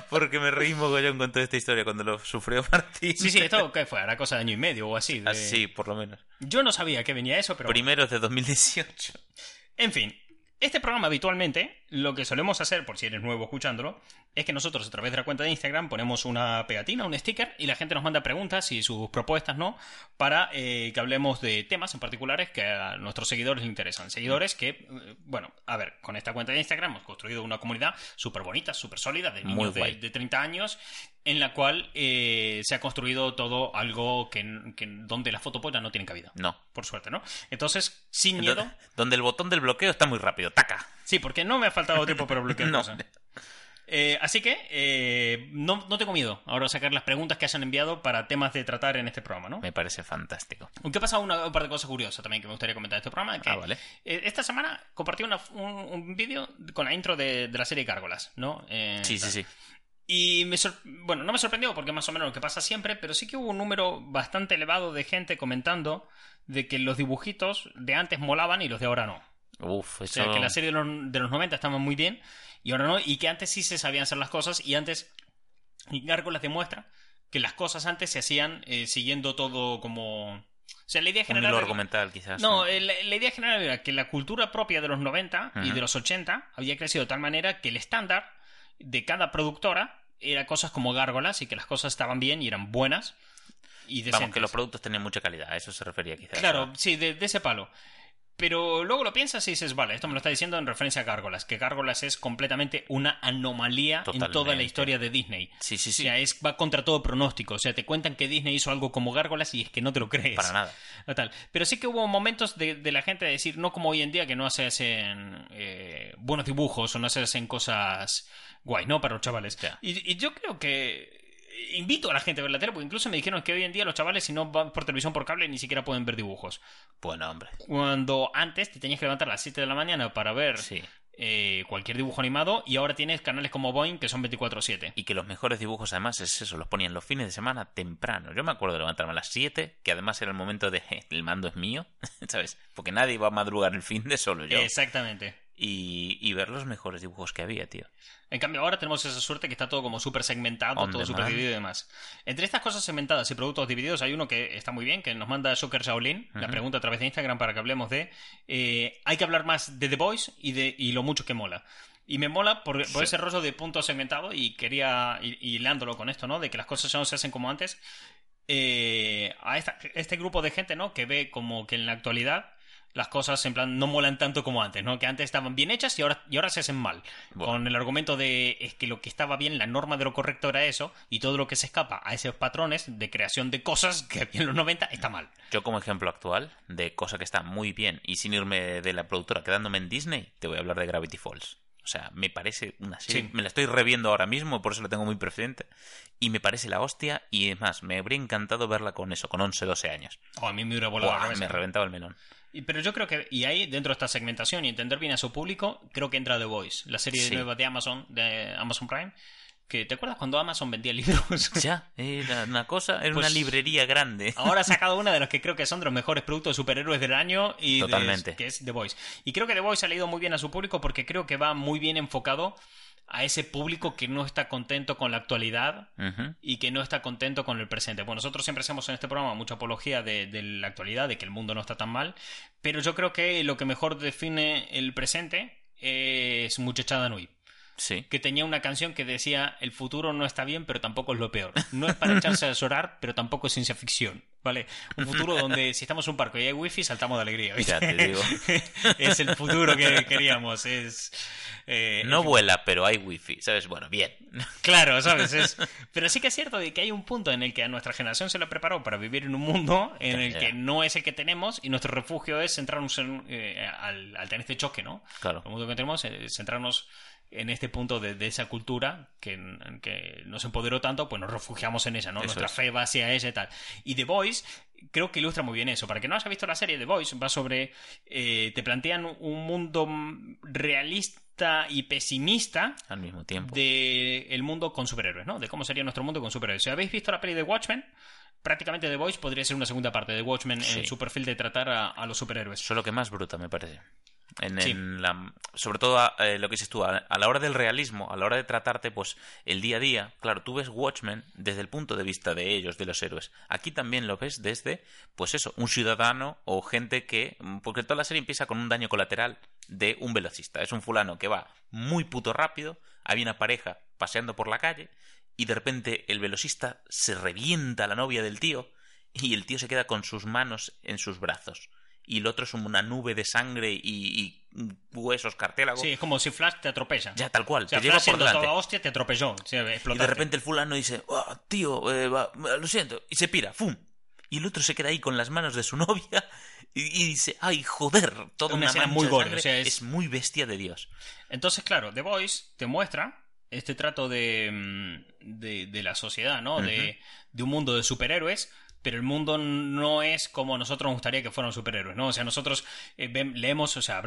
Porque me reí mogollón con toda esta historia cuando lo sufrió Martín. Sí, sí, esto ¿qué fue? Hará cosa de año y medio o así. de- Así, por lo menos. Yo no sabía que venía eso, pero... Primeros de 2018. En fin, este programa habitualmente, lo que solemos hacer, por si eres nuevo escuchándolo, es que nosotros a través de la cuenta de Instagram ponemos una pegatina, un sticker, y la gente nos manda preguntas y sus propuestas, ¿no? Para eh, que hablemos de temas en particulares que a nuestros seguidores les interesan. Seguidores que, eh, bueno, a ver, con esta cuenta de Instagram hemos construido una comunidad súper bonita, súper sólida, de niños de, de 30 años, en la cual eh, se ha construido todo algo que, que- donde la fotopolla no tiene cabida. No. Por suerte, ¿no? Entonces, sin miedo... Donde, donde el botón del bloqueo está muy rápido. ¡Taca! Sí, porque no me ha faltado tiempo para bloquear *laughs* No. cosas. Eh, así que eh, no, no tengo miedo ahora a sacar las preguntas que hayan enviado para temas de tratar en este programa, ¿no? Me parece fantástico. Aunque ha pasado una, un par de cosas curiosas también que me gustaría comentar de este programa. Que, Ah, vale. eh, esta semana compartí una- un, un vídeo con la intro de, de la serie Gárgolas, ¿no? Eh, Sí, sí, sí. Y me sor- bueno, no me sorprendió porque más o menos lo que pasa siempre, pero sí que hubo un número bastante elevado de gente comentando de que los dibujitos de antes molaban y los de ahora no. Uf, O eso... sea, que la serie de los, de los 90 estaban muy bien y ahora no, y que antes sí se sabían hacer las cosas y antes y Gárgolas demuestra que las cosas antes se hacían eh, siguiendo todo como... O sea, la idea Un general... hilo argumental, quizás. no, eh, la, la idea general era que la cultura propia de los 90 y de los 80 había crecido de tal manera que el estándar de cada productora era cosas como gárgolas y que las cosas estaban bien y eran buenas y decentes. Vamos, que los productos tenían mucha calidad. A eso se refería quizás. Claro, sí, de, de ese palo. Pero luego lo piensas y dices, vale, esto me lo está diciendo en referencia a Gárgolas, que Gárgolas es completamente una anomalía en toda la historia de Disney. Sí, sí, O sí. sea, es, va contra todo pronóstico. O sea, te cuentan que Disney hizo algo como Gárgolas y es que no te lo crees. Para nada. *laughs* O. Pero sí que hubo momentos de, de la gente de decir, no como hoy en día, que no se hacen eh, buenos dibujos o no se hacen cosas guay, ¿no? Para los chavales. Y, y yo creo que invito a la gente a ver la tele, porque incluso me dijeron que hoy en día los chavales, si no van por televisión por cable, ni siquiera pueden ver dibujos. Bueno, hombre. Cuando antes te tenías que levantar a las 7 de la mañana para ver Sí. eh, cualquier dibujo animado y ahora tienes canales como Boeing que son 24-7. Y que los mejores dibujos, además, es eso, los ponían los fines de semana temprano. Yo me acuerdo de levantarme a las 7, que además era el momento de "Je, el mando es mío, *laughs* ¿sabes? Porque nadie va a madrugar el fin de solo yo. Exactamente. Y, y ver los mejores dibujos que había, tío. En cambio, ahora tenemos esa suerte que está todo como súper segmentado, On todo súper dividido y demás. Entre estas cosas segmentadas y productos divididos, hay uno que está muy bien, que nos manda Soccer Shaolin, la pregunta a través de Instagram para que hablemos de. eh, hay que hablar más de The Voice y de y lo mucho que mola. Y me mola por, por Sí. ese rollo de punto segmentado y quería, y, y hilándolo con esto, ¿no? De que las cosas ya no se hacen como antes. Eh, a esta- este grupo de gente, ¿no? Que ve como que en la actualidad las cosas en plan no molan tanto como antes, ¿no? Que antes estaban bien hechas y ahora, y ahora se hacen mal. Bueno. Con el argumento de es que lo que estaba bien, la norma de lo correcto era eso, y todo lo que se escapa a esos patrones de creación de cosas que había en los 90 está mal. Yo como ejemplo actual de cosa que está muy bien y sin irme de la productora quedándome en Disney, te voy a hablar de Gravity Falls. O sea, me parece una serie. Sí. Me la estoy reviendo ahora mismo, por eso la tengo muy presente. Y me parece la hostia. Y es más, me habría encantado verla con eso, con 11, 12 años. Oh, a mí me hubiera volado me reventaba el melón. Y- Pero yo creo que, y ahí dentro de esta segmentación y entender bien a su público, creo que entra The Voice, la serie Sí. nueva de Amazon, de Amazon Prime. Que, ¿Te acuerdas cuando Amazon vendía libros? *laughs* Ya, era una cosa, era Pues- una librería grande. Ahora ha sacado *laughs* una de las que creo que son de los mejores productos de superhéroes del año y de- Totalmente. que es The Voice. Y creo que The Voice ha leído muy bien a su público porque creo que va muy bien enfocado a ese público que no está contento con la actualidad y que no está contento con el presente. Bueno, nosotros siempre hacemos en este programa mucha apología de, de la actualidad, de que el mundo no está tan mal, pero yo creo que lo que mejor define el presente es Muchachada Nui, Sí. que tenía una canción que decía el futuro no está bien, pero tampoco es lo peor. No es para echarse a llorar, pero tampoco es ciencia ficción. ¿Vale? Un futuro donde si estamos en un parque y hay wifi, saltamos de alegría. ¿viste? Ya te digo. *laughs* es el futuro que queríamos. Es, eh, No vuela, pero hay wifi, ¿sabes? Bueno, bien. Claro, ¿sabes? Es- Pero sí que es cierto de que hay un punto en el que a nuestra generación se lo preparó para vivir en un mundo en el que no es el que tenemos y nuestro refugio es centrarnos en, eh, al, al tener este choque, ¿no? Claro. El mundo que tenemos es centrarnos en este punto de, de esa cultura que, nos empoderó tanto, pues nos refugiamos en ella, ¿no? Eso Nuestra es. fe va hacia ella y tal. Y The Voice creo que ilustra muy bien eso. Para que no haya visto la serie, The Voice va sobre... eh, te plantean un mundo realista y pesimista Al mismo tiempo. de el mundo con superhéroes, ¿no? De cómo sería nuestro mundo con superhéroes. Si habéis visto la peli de Watchmen, prácticamente The Voice podría ser una segunda parte de Watchmen en su perfil de tratar a, a los superhéroes. Eso es lo que más bruta me parece. En, Sí. en la, sobre todo a- eh, lo que dices tú, a, a la hora del realismo, a la hora de tratarte pues el día a día, claro, tú ves Watchmen desde el punto de vista de ellos, de los héroes. Aquí también lo ves desde, pues eso, un ciudadano o gente que, porque toda la serie empieza con un daño colateral de un velocista. Es un fulano que va muy puto rápido, hay una pareja paseando por la calle y de repente el velocista se revienta a la novia del tío y el tío se queda con sus manos en sus brazos. Y el otro es una nube de sangre y, y huesos cartílagos. Sí, es como si Flash te atropella. Ya, tal cual. O sea, te lleva Flash por siendo delante. toda hostia te atropelló. Y de repente el fulano dice, "Oh, tío, eh, va, lo siento. Y se pira, ¡fum! Y el otro se queda ahí con las manos de su *laughs* novia y, y dice, ¡ay, joder! Toda Una una, muy gore, sangre. o sea, es- es... muy bestia de Dios. Entonces, claro, The Voice te muestra este trato de, mm, de, de la sociedad, ¿no? de, de un mundo de superhéroes, pero el mundo no es como nosotros nos gustaría que fueran superhéroes, ¿no? O sea, nosotros eh, leemos, o sea,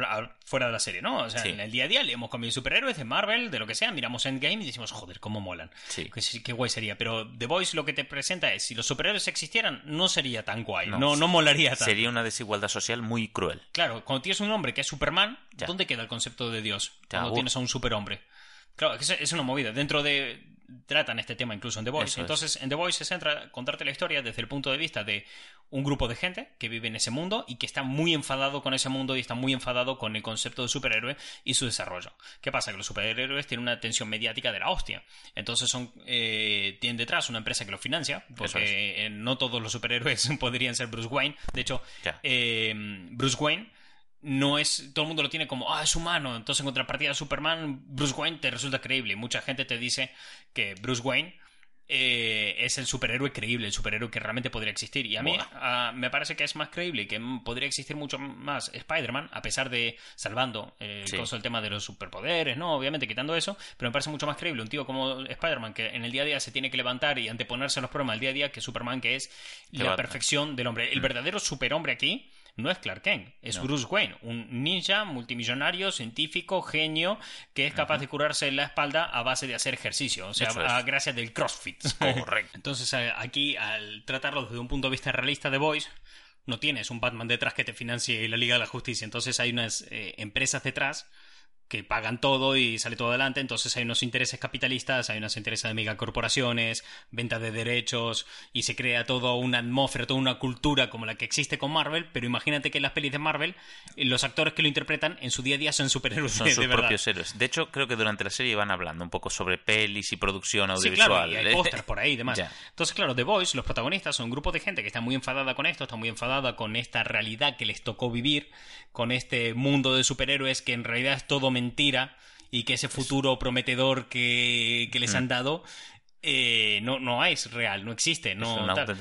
fuera de la serie, ¿no? O sea, Sí. en el día a día leemos cómics de superhéroes, de Marvel, de lo que sea, miramos Endgame y decimos, joder, cómo molan. Sí. Qué guay sería. Pero The Voice lo que te presenta es, si los superhéroes existieran, no sería tan guay, no, No, no, molaría tanto. Sería una desigualdad social muy cruel. Claro, cuando tienes un hombre que es Superman, Ya. ¿dónde queda el concepto de Dios? Ya, Cuando tienes a un superhombre. Claro, es una movida. Dentro de. Tratan este tema incluso en The Voice. Eso es. Entonces, en The Voice se centra en contarte la historia desde el punto de vista de un grupo de gente que vive en ese mundo y que está muy enfadado con ese mundo y está muy enfadado con el concepto de superhéroe y su desarrollo. ¿Qué pasa? Que los superhéroes tienen una tensión mediática de la hostia. Entonces son eh, tienen detrás una empresa que los financia, porque eh, no todos los superhéroes *laughs* podrían ser Bruce Wayne. De hecho, eh, Bruce Wayne no es todo el mundo lo tiene como ah es humano entonces en contrapartida Superman Bruce Wayne te resulta creíble. Mucha gente te dice que Bruce Wayne eh, es el superhéroe creíble el superhéroe que realmente podría existir. Y a mí ah, me parece que es más creíble que mm, podría existir mucho más Spider-Man a pesar de salvando eh, Sí. el tema de los superpoderes no obviamente quitando eso pero me parece mucho más creíble un tío como Spider-Man que en el día a día se tiene que levantar y anteponerse a los problemas del día a día que Superman que es la perfección del hombre. El verdadero superhombre aquí no es Clark Kent, es No. Bruce Wayne, un ninja multimillonario, científico, genio, que es capaz de curarse la espalda a base de hacer ejercicio, o sea, a gracias del CrossFit. *laughs* Correcto. Entonces, eh, aquí, al tratarlo desde un punto de vista realista de Voice, no tienes un Batman detrás que te financie la Liga de la Justicia, entonces hay unas eh, empresas detrás que pagan todo y sale todo adelante, entonces hay unos intereses capitalistas, hay unos intereses de megacorporaciones, venta de derechos y se crea toda una atmósfera, toda una cultura como la que existe con Marvel, pero imagínate que en las pelis de Marvel eh, los actores que lo interpretan en su día a día son superhéroes Son *laughs* de, sus de propios héroes. De hecho, creo que durante la serie van hablando un poco sobre pelis y producción Sí, audiovisual. claro, y hay pósters por ahí y demás. *laughs* Entonces, claro, The Boys, los protagonistas, son un grupo de gente que está muy enfadada con esto, está muy enfadada con esta realidad que les tocó vivir, con este mundo de superhéroes que en realidad es todo mentira y que ese futuro prometedor que, que les Mm. han dado eh, no, no es real, no existe. No,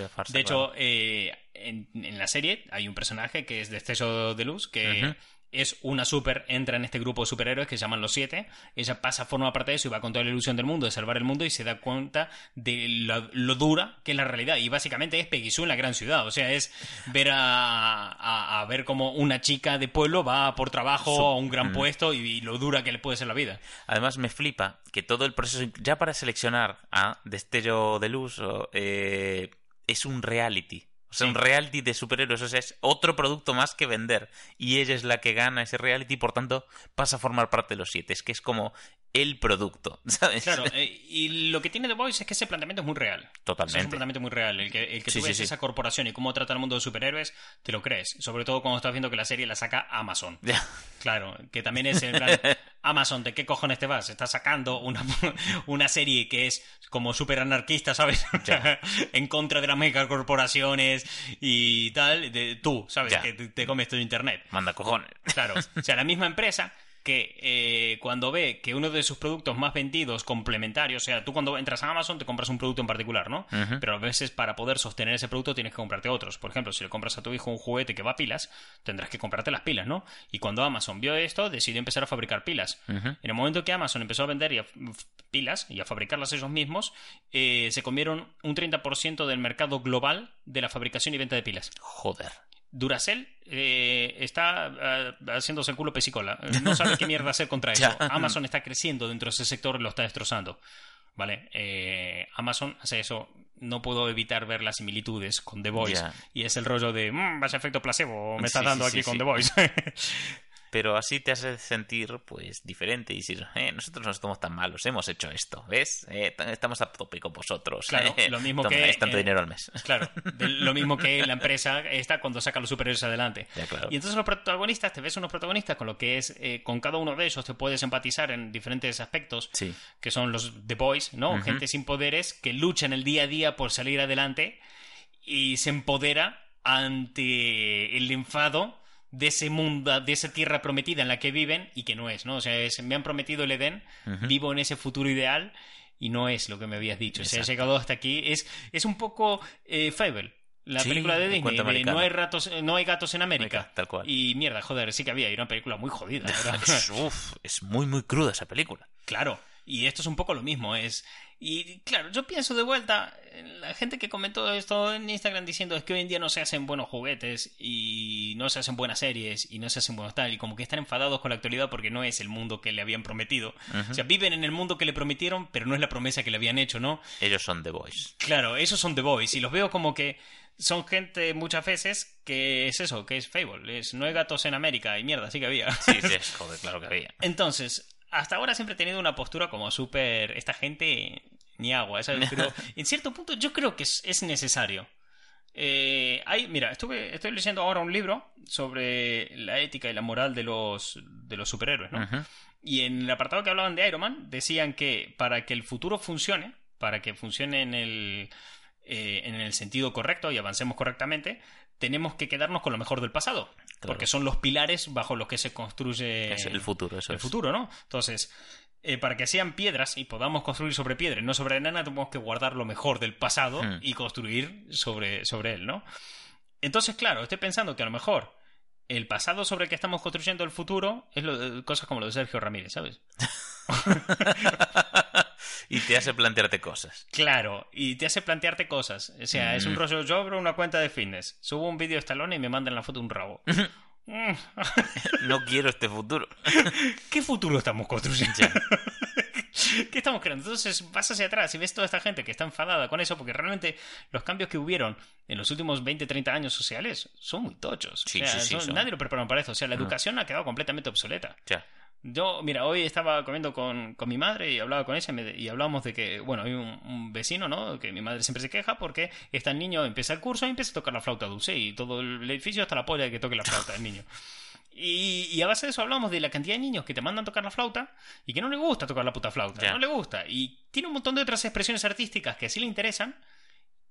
farsa, de hecho, claro. eh, en, en la serie hay un personaje que es de exceso de luz que. Es una super, entra en este grupo de superhéroes que se llaman los siete. Ella pasa, forma parte de eso y va con toda la ilusión del mundo, de salvar el mundo y se da cuenta de lo, lo dura que es la realidad. Y básicamente es Peggy Sue en la gran ciudad. O sea, es ver a, a, a ver cómo una chica de pueblo va por trabajo Su- a un gran Mm. puesto y, y lo dura que le puede ser la vida. Además, me flipa que todo el proceso, ya para seleccionar a Destello de Luz, eh, es un reality. O sea, Sí. un reality de superhéroes. O sea, es otro producto más que vender. Y ella es la que gana ese reality y por tanto pasa a formar parte de los siete. Es que es como el producto, *laughs* ¿sabes? Claro, eh, y lo que tiene The Voice es que ese planteamiento es muy real. O sea, es un Totalmente. planteamiento muy real. El que, el que Sí, tú ves sí. esa corporación y cómo trata el mundo de superhéroes, te lo crees. Sobre todo cuando estás viendo que la serie la saca Amazon. Claro, que también es en *laughs* plan, Amazon, ¿de qué cojones te vas? Estás sacando una, *laughs* una serie que es como súper anarquista, ¿sabes? *laughs* En contra de las megacorporaciones y tal. De, tú, ¿sabes? Que te, te comes todo internet. Manda cojones. Claro, o sea, la misma empresa que eh, cuando ve que uno de sus productos más vendidos complementarios, o sea, tú cuando entras a Amazon te compras un producto en particular, ¿no? Pero a veces para poder sostener ese producto tienes que comprarte otros. Por ejemplo, si le compras a tu hijo un juguete que va a pilas, tendrás que comprarte las pilas, ¿no? Y cuando Amazon vio esto, decidió empezar a fabricar pilas. En el momento que Amazon empezó a vender y a- pilas y a fabricarlas ellos mismos, eh, se comieron un 30% del mercado global de la fabricación y venta de pilas. Joder. Duracell eh, está eh, haciéndose el culo pesicola. Eh, No sabe qué mierda hacer contra *laughs* eso. Amazon está creciendo dentro de ese sector y lo está destrozando. ¿Vale? Eh, Amazon hace eso. No puedo evitar ver las similitudes con The Voice. Ya. Y es el rollo de, mmm, vaya efecto placebo, me estás Sí, dando sí, aquí sí, con. The Voice. *laughs* Pero así te hace sentir, pues, diferente y decir, eh, nosotros no estamos tan malos, hemos hecho esto, ¿ves? Eh, estamos a tope con vosotros. Claro, eh. lo mismo Toma, que, Es tanto dinero al mes. *laughs* Claro, de- lo mismo que la empresa está cuando saca a los superhéroes adelante. Ya, claro. Y entonces los protagonistas, te ves unos protagonistas con lo que es, con cada uno de ellos te puedes empatizar en diferentes aspectos, Sí. que son los The Boys, ¿no? Gente sin poderes que luchan el día a día por salir adelante y se empodera ante el enfado de ese mundo, de esa tierra prometida en la que viven y que no es, ¿no? O sea, es- me han prometido el Edén, vivo en ese futuro ideal y no es lo que me habías dicho. O sea, he Exacto. llegado hasta aquí. Es, es un poco eh, Fable. La Sí, película de Disney, de no hay, ratos, eh, no hay gatos en América. América, tal cual. Y mierda, joder, sí que había, y una película muy jodida. Es, *laughs* uf, es muy, muy cruda esa película. Claro, y esto es un poco lo mismo, es... Y claro, yo pienso de vuelta, la gente que comentó esto en Instagram diciendo es que hoy en día no se hacen buenos juguetes y no se hacen buenas series y no se hacen buenos tal, y como que están enfadados con la actualidad porque no es el mundo que le habían prometido. O sea, viven en el mundo que le prometieron, pero no es la promesa que le habían hecho, ¿no? Ellos son The Boys. Claro, esos son The Boys y los veo como que son gente muchas veces que es eso, que es Fable, es no hay gatos en América y mierda, sí que había. Sí, sí, *laughs* joder, claro que había. Entonces, hasta ahora siempre he tenido una postura como súper... Esta gente ni agua, ¿sabes? Pero *laughs* en cierto punto yo creo que es, es necesario. Eh, hay, mira, estuve, estoy leyendo ahora un libro sobre la ética y la moral de los, de los superhéroes, ¿no? Y en el apartado que hablaban de Iron Man, decían que para que el futuro funcione, para que funcione en el, eh, en el sentido correcto y avancemos correctamente, tenemos que quedarnos con lo mejor del pasado. Claro. Porque son los pilares bajo los que se construye Es el futuro, eso el es. futuro, ¿no? Entonces, eh, para que sean piedras y podamos construir sobre piedra no sobre arena, tenemos que guardar lo mejor del pasado Hmm. y construir sobre, sobre él, ¿no? Entonces, claro, estoy pensando que a lo mejor el pasado sobre el que estamos construyendo el futuro es lo de- cosas como lo de Sergio Ramírez, ¿sabes? *laughs* y te hace plantearte cosas. Claro, y te hace plantearte cosas. O sea, es un Mm. rollo. Yo abro una cuenta de fitness, subo un vídeo de Stallone y me mandan la foto de un rabo. Mm, *laughs* No quiero este futuro. *laughs* ¿Qué futuro estamos construyendo? Ya. *laughs* ¿Qué estamos creando? Entonces vas hacia atrás y ves toda esta gente que está enfadada con eso, porque realmente los cambios que hubieron en los últimos 20, 30 años sociales son muy tochos. O Sí, sea, sí, sí, son- son. Nadie lo prepararon para eso. O sea, la No. educación ha quedado completamente obsoleta. Ya. Yo, mira, hoy estaba comiendo con, con mi madre y hablaba con ella y, me- y hablábamos de que, bueno, hay un, un vecino, ¿no? Que mi madre siempre se queja porque está el niño, empieza el curso y empieza a tocar la flauta dulce y todo el edificio hasta la polla de que toque la flauta del niño. *laughs* Y, y a base de eso hablamos de la cantidad de niños que te mandan tocar la flauta y que no le gusta tocar la puta flauta, no le gusta. Y tiene un montón de otras expresiones artísticas que sí le interesan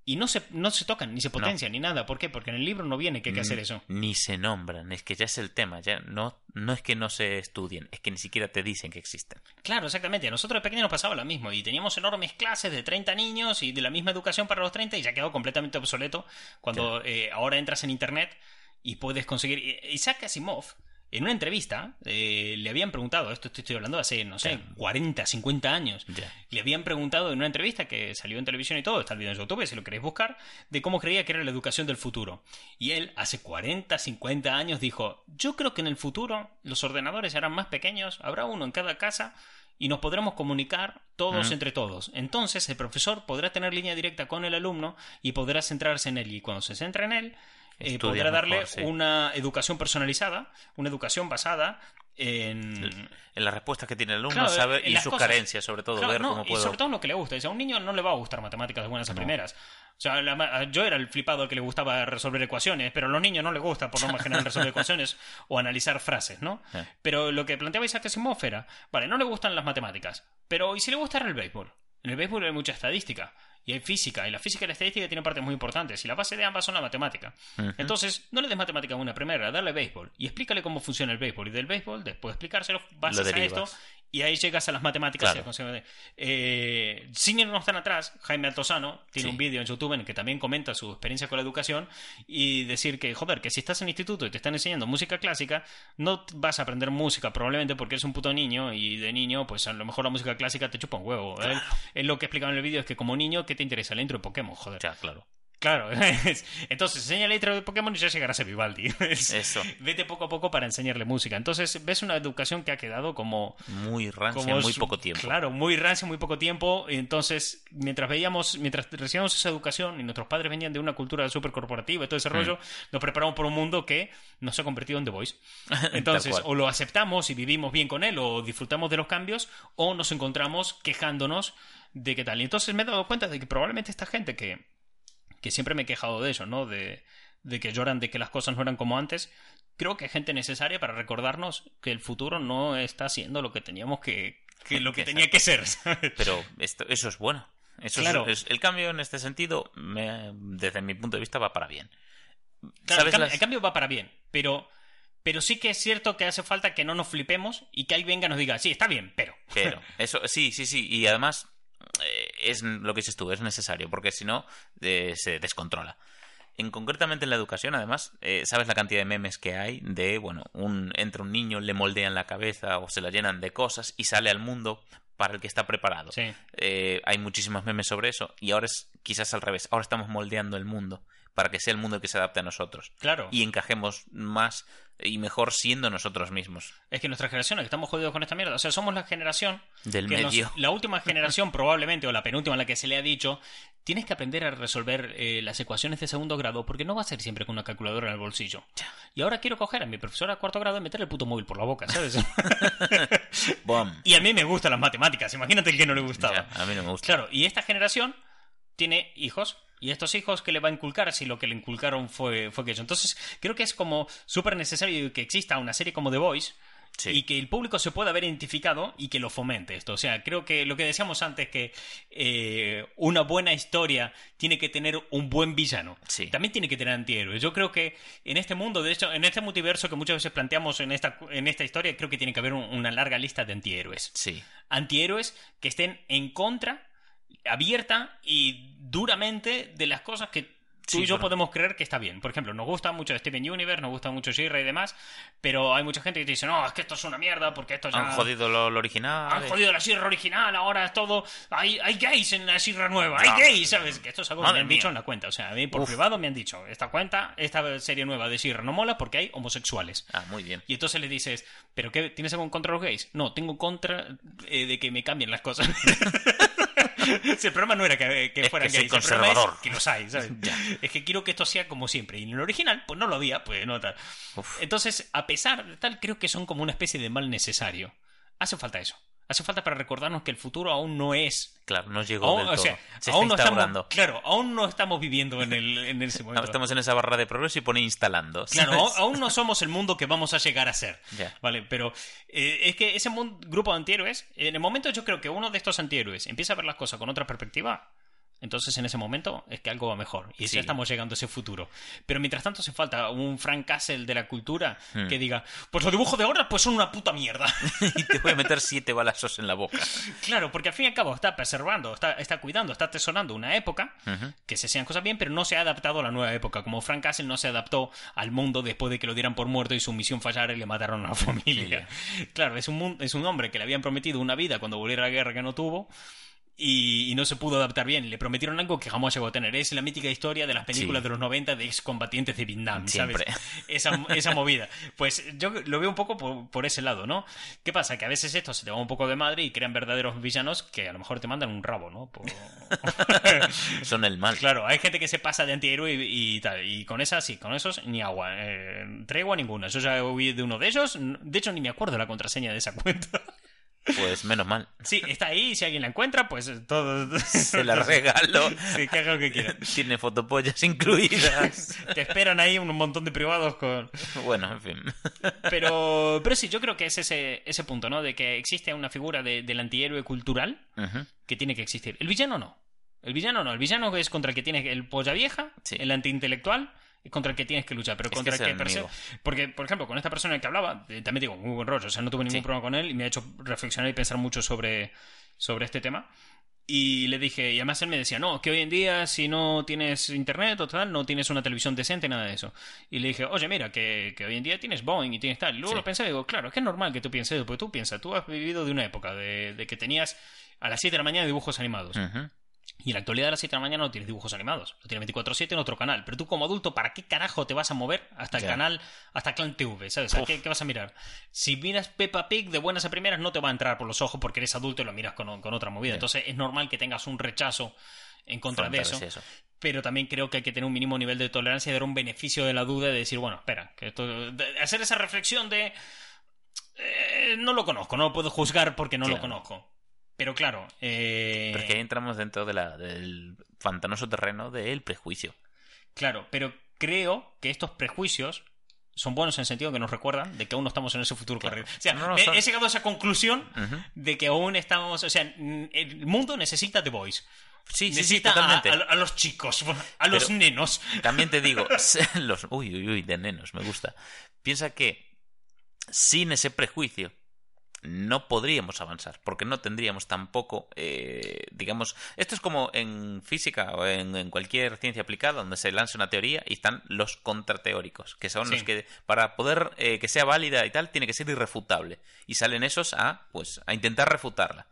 y no se, no se tocan, ni se potencian, ni nada. ¿Por qué? Porque en el libro no viene que hay que hacer eso. Ni se nombran, es que ya es el tema, ya no, no es que no se estudien, es que ni siquiera te dicen que existen. Claro, exactamente. A nosotros de pequeños nos pasaba lo mismo y teníamos enormes clases de 30 niños y de la misma educación para los 30 y ya quedó completamente obsoleto cuando eh, ahora entras en internet y puedes conseguir... y- Isaac Asimov en una entrevista, eh, le habían preguntado, esto estoy hablando hace, no sé, 40, 50 años, le habían preguntado en una entrevista que salió en televisión y todo, está el video en YouTube si lo queréis buscar, de cómo creía que era la educación del futuro. Y él, hace 40, 50 años, dijo, yo creo que en el futuro los ordenadores serán más pequeños, habrá uno en cada casa y nos podremos comunicar todos entre todos. Entonces el profesor podrá tener línea directa con el alumno y podrá centrarse en él. Y cuando se centra en él, eh, podrá darle mejor, sí. una educación personalizada, una educación basada en... En las respuestas que tiene el alumno, Claro, en y sus cosas. carencias, sobre todo, Claro, ver no, cómo Y puedo. sobre todo en lo que le gusta. O sea, a un niño no le va a gustar matemáticas de buenas a No. primeras. O sea, la yo era el flipado al que le gustaba resolver ecuaciones, pero a los niños no les gusta por norma general resolver ecuaciones o analizar frases, ¿no? Eh. Pero lo que planteaba Isaac Asimov era, vale, no le gustan las matemáticas, pero ¿y si le gustara el béisbol? En el béisbol hay mucha estadística y hay física, y la física y la estadística tienen partes muy importantes, y la base de ambas son la matemática. Entonces, no le des matemática a una primera, dale béisbol y explícale cómo funciona el béisbol. Y del béisbol, después de explicárselo, Lo a esto. Y ahí llegas a las matemáticas. Claro. y Eh, sin irnos tan atrás, Jaime Altozano tiene Sí. un vídeo en YouTube en el que también comenta su experiencia con la educación y decir que, joder, que si estás en instituto y te están enseñando música clásica, no vas a aprender música probablemente porque eres un puto niño y de niño, pues a lo mejor la música clásica te chupa un huevo. Él, él lo que explicaba en el vídeo es que como niño, ¿qué te interesa? El intro de Pokémon, joder. Ya, claro. Claro, *laughs* entonces enseña intro de Pokémon y ya llegará a ser Vivaldi. Es- *laughs* Eso. Vete poco a poco para enseñarle música. Entonces ves una educación que ha quedado como... Muy rancia, como muy poco tiempo. Claro, muy rancia, muy poco tiempo. Entonces, mientras veíamos, mientras recibíamos esa educación y nuestros padres venían de una cultura súper corporativa y todo Mm. ese rollo, nos preparamos por un mundo que nos ha convertido en The Voice. *laughs* Entonces, o lo aceptamos y vivimos bien con él, o disfrutamos de los cambios, o nos encontramos quejándonos de qué tal. Y entonces me he dado cuenta de que probablemente esta gente que, que siempre me he quejado de eso, ¿no? De, de que lloran de que las cosas no eran como antes. Creo que hay gente necesaria para recordarnos que el futuro no está siendo lo que teníamos que, que lo que Exacto. tenía que ser. ¿sabes? Pero esto, eso es bueno. Eso es- Claro. es- el cambio en este sentido, me- desde mi punto de vista, va para bien. Claro, el, ¿Sabes cambio, las- el cambio va para bien, pero, pero sí que es cierto que hace falta que no nos flipemos y que alguien venga y nos diga, sí, está bien, pero. Pero, *laughs* eso, sí, sí, sí. Y además, es lo que dices tú, es necesario, porque si no, eh, se descontrola. En concretamente en la educación, además, eh, sabes la cantidad de memes que hay de, bueno, un, entra un niño, le moldean la cabeza o se la llenan de cosas y sale al mundo para el que está preparado. Sí. Eh, hay muchísimos memes sobre eso y ahora es quizás al revés. Ahora estamos moldeando el mundo para que sea el mundo el que se adapte a nosotros Claro. y encajemos más y mejor siendo nosotros mismos. Es que nuestra generación, que estamos jodidos con esta mierda. O sea, somos la generación. Del que nos- medio. *laughs* la última generación, probablemente, o la penúltima en la que se le ha dicho, tienes que aprender a resolver eh, las ecuaciones de segundo grado porque no va a ser siempre con una calculadora en el bolsillo. Y ahora quiero coger a mi profesora de cuarto grado y meter el puto móvil por la boca, ¿sabes? *laughs* Y a mí me gustan las matemáticas. Imagínate el que no le gustaba. Ya, a mí no me gusta. Claro, y esta generación tiene hijos. Y estos hijos que le va a inculcar si lo que le inculcaron fue, fue aquello. Entonces, creo que es como súper necesario que exista una serie como The Voice Sí. y que el público se pueda ver identificado y que lo fomente esto. O sea, creo que lo que decíamos antes, que eh, una buena historia tiene que tener un buen villano. Sí. También tiene que tener antihéroes. Yo creo que en este mundo, de hecho, en este multiverso que muchas veces planteamos en esta, en esta historia, creo que tiene que haber un- una larga lista de antihéroes Sí. antihéroes que estén en contra, abierta y duramente de las cosas que tú Sí, y yo podemos creer que está bien. Por ejemplo, nos gusta mucho Steven Universe, nos gusta mucho Shira y demás, pero hay mucha gente que te dice, no, es que esto es una mierda porque esto ya... Han jodido lo, lo original. Han jodido la Sierra original, ahora es todo. Hay, hay gays en la Sierra nueva, hay gays, ¿sabes? Que esto es algo que Madre me han mía. dicho en la cuenta. O sea, a mí por Uf. privado me han dicho, esta cuenta, esta serie nueva de Sierra no mola porque hay homosexuales. Ah, muy bien. Y entonces le dices, ¿pero qué? ¿Tienes algo en contra los gays? No, tengo contra eh, de que me cambien las cosas. *laughs* *laughs* Si el problema no era que, que Es fueran que soy gays, es que los hay, ¿sabes? Es que quiero que esto sea como siempre. Y en el original, pues no lo había, pues no tal. Uf. Entonces, a pesar de tal, creo que son como una especie de mal necesario. Hace falta eso. Hace falta para recordarnos que el futuro aún no es. Claro, no llegó Aún, del o todo. sea, Se aún está no estamos, claro, aún no estamos viviendo en, el, en ese momento. Ahora estamos en esa barra de progreso y pone instalando. Claro, ¿sabes? *laughs* aún- aún no somos el mundo que vamos a llegar a ser. Ya. Vale, pero eh, es que ese mun- grupo de antihéroes, en el momento yo creo que uno de estos antihéroes empieza a ver las cosas con otra perspectiva, entonces en ese momento es que algo va mejor y Sí. ya estamos llegando a ese futuro. Pero mientras tanto hace falta un Frank Castle de la cultura Hmm. que diga, pues los dibujos de ahora pues son una puta mierda. *laughs* y te voy a meter siete balazos en la boca. claro, porque al fin y al cabo está preservando, está, está cuidando, está atesorando una época que se hacían cosas bien, pero no se ha adaptado a la nueva época. Como Frank Castle no se adaptó al mundo después de que lo dieran por muerto y su misión fallara y le mataron a la *laughs* familia. Claro, es un, es un hombre que le habían prometido una vida cuando volviera a la guerra que no tuvo. Y, y no se pudo adaptar bien. Le prometieron algo que jamás llegó a tener. Es la mítica historia de las películas Sí. de los 90 de excombatientes de Vietnam, Siempre. ¿sabes? Esa, esa movida. Pues yo lo veo un poco por, por ese lado, ¿no? ¿Qué pasa? Que a veces esto se te va un poco de madre y crean verdaderos villanos que a lo mejor te mandan un rabo, ¿no? Por- *laughs* Son el mal. Claro, hay gente que se pasa de antihéroe y, y tal. Y con esas, sí, con esos, ni agua. Eh, tregua ninguna. Yo ya huí de uno de ellos. De hecho, ni me acuerdo la contraseña de esa cuenta. Pues menos mal. Sí, está ahí. Si alguien la encuentra, pues todo. *laughs* Se la regalo. Sí, que haga lo que quiera. Tiene fotopollas incluidas. *laughs* Te esperan ahí un montón de privados con. Bueno, en fin. Pero, pero sí, yo creo que es ese, ese punto, ¿no? De que existe una figura de- del antihéroe cultural que tiene que existir. El villano no. El villano no. El villano es contra el que tienes el polla vieja, Sí. el antiintelectual, contra el que tienes que luchar. Pero Es contra que el que. Porque, por ejemplo, con esta persona que hablaba, eh, también digo, muy buen rollo. O sea, no tuve ningún Sí. problema con él y me ha hecho reflexionar y pensar mucho sobre, sobre este tema. Y le dije, y además él me decía, no, que hoy en día si no tienes internet o tal, no tienes una televisión decente, nada de eso. Y le dije, oye, mira, que, que hoy en día tienes Boeing y tienes tal. Y luego Sí. lo pensé y digo, claro, es que es normal que tú pienses porque tú piensas, tú has vivido de una época de, de que tenías a las 7 de la mañana dibujos animados. Ujú. Y en la actualidad a las 7 de la mañana no tienes dibujos animados. Lo tienes 24-7 en otro canal. Pero tú como adulto, ¿para qué carajo te vas a mover hasta el canal, hasta Clan TV? ¿Sabes? ¿A Uf. ¿Qué, qué vas a mirar? Si miras Peppa Pig de buenas a primeras, no te va a entrar por los ojos porque eres adulto y lo miras con, con otra movida. Entonces es normal que tengas un rechazo en contra de eso. Pero también creo que hay que tener un mínimo nivel de tolerancia y dar un beneficio de la duda de decir, bueno, espera, que esto, de hacer esa reflexión de eh, no lo conozco, no lo puedo juzgar porque no lo conozco. Pero claro, eh, Pero es que ahí entramos dentro de la, del pantanoso terreno del prejuicio. Claro, pero creo que estos prejuicios son buenos en el sentido que nos recuerdan de que aún no estamos en ese futuro Claro. correcto. O sea, No, no, me- son- he llegado a esa conclusión de que aún estamos. O sea, el mundo necesita The Voice. Sí, sí, sí, a- totalmente. a, a los chicos, a los Pero- nenos. También te digo, *laughs* *laughs* los, uy, uy, uy, de nenos, me gusta. Piensa que sin ese prejuicio no podríamos avanzar, porque no tendríamos tampoco, eh, digamos, esto es como en física o en, en cualquier ciencia aplicada, donde se lanza una teoría y están los contrateóricos, que son Sí. los que, para poder eh, que sea válida y tal, tiene que ser irrefutable. Y salen esos a, pues, a intentar refutarla.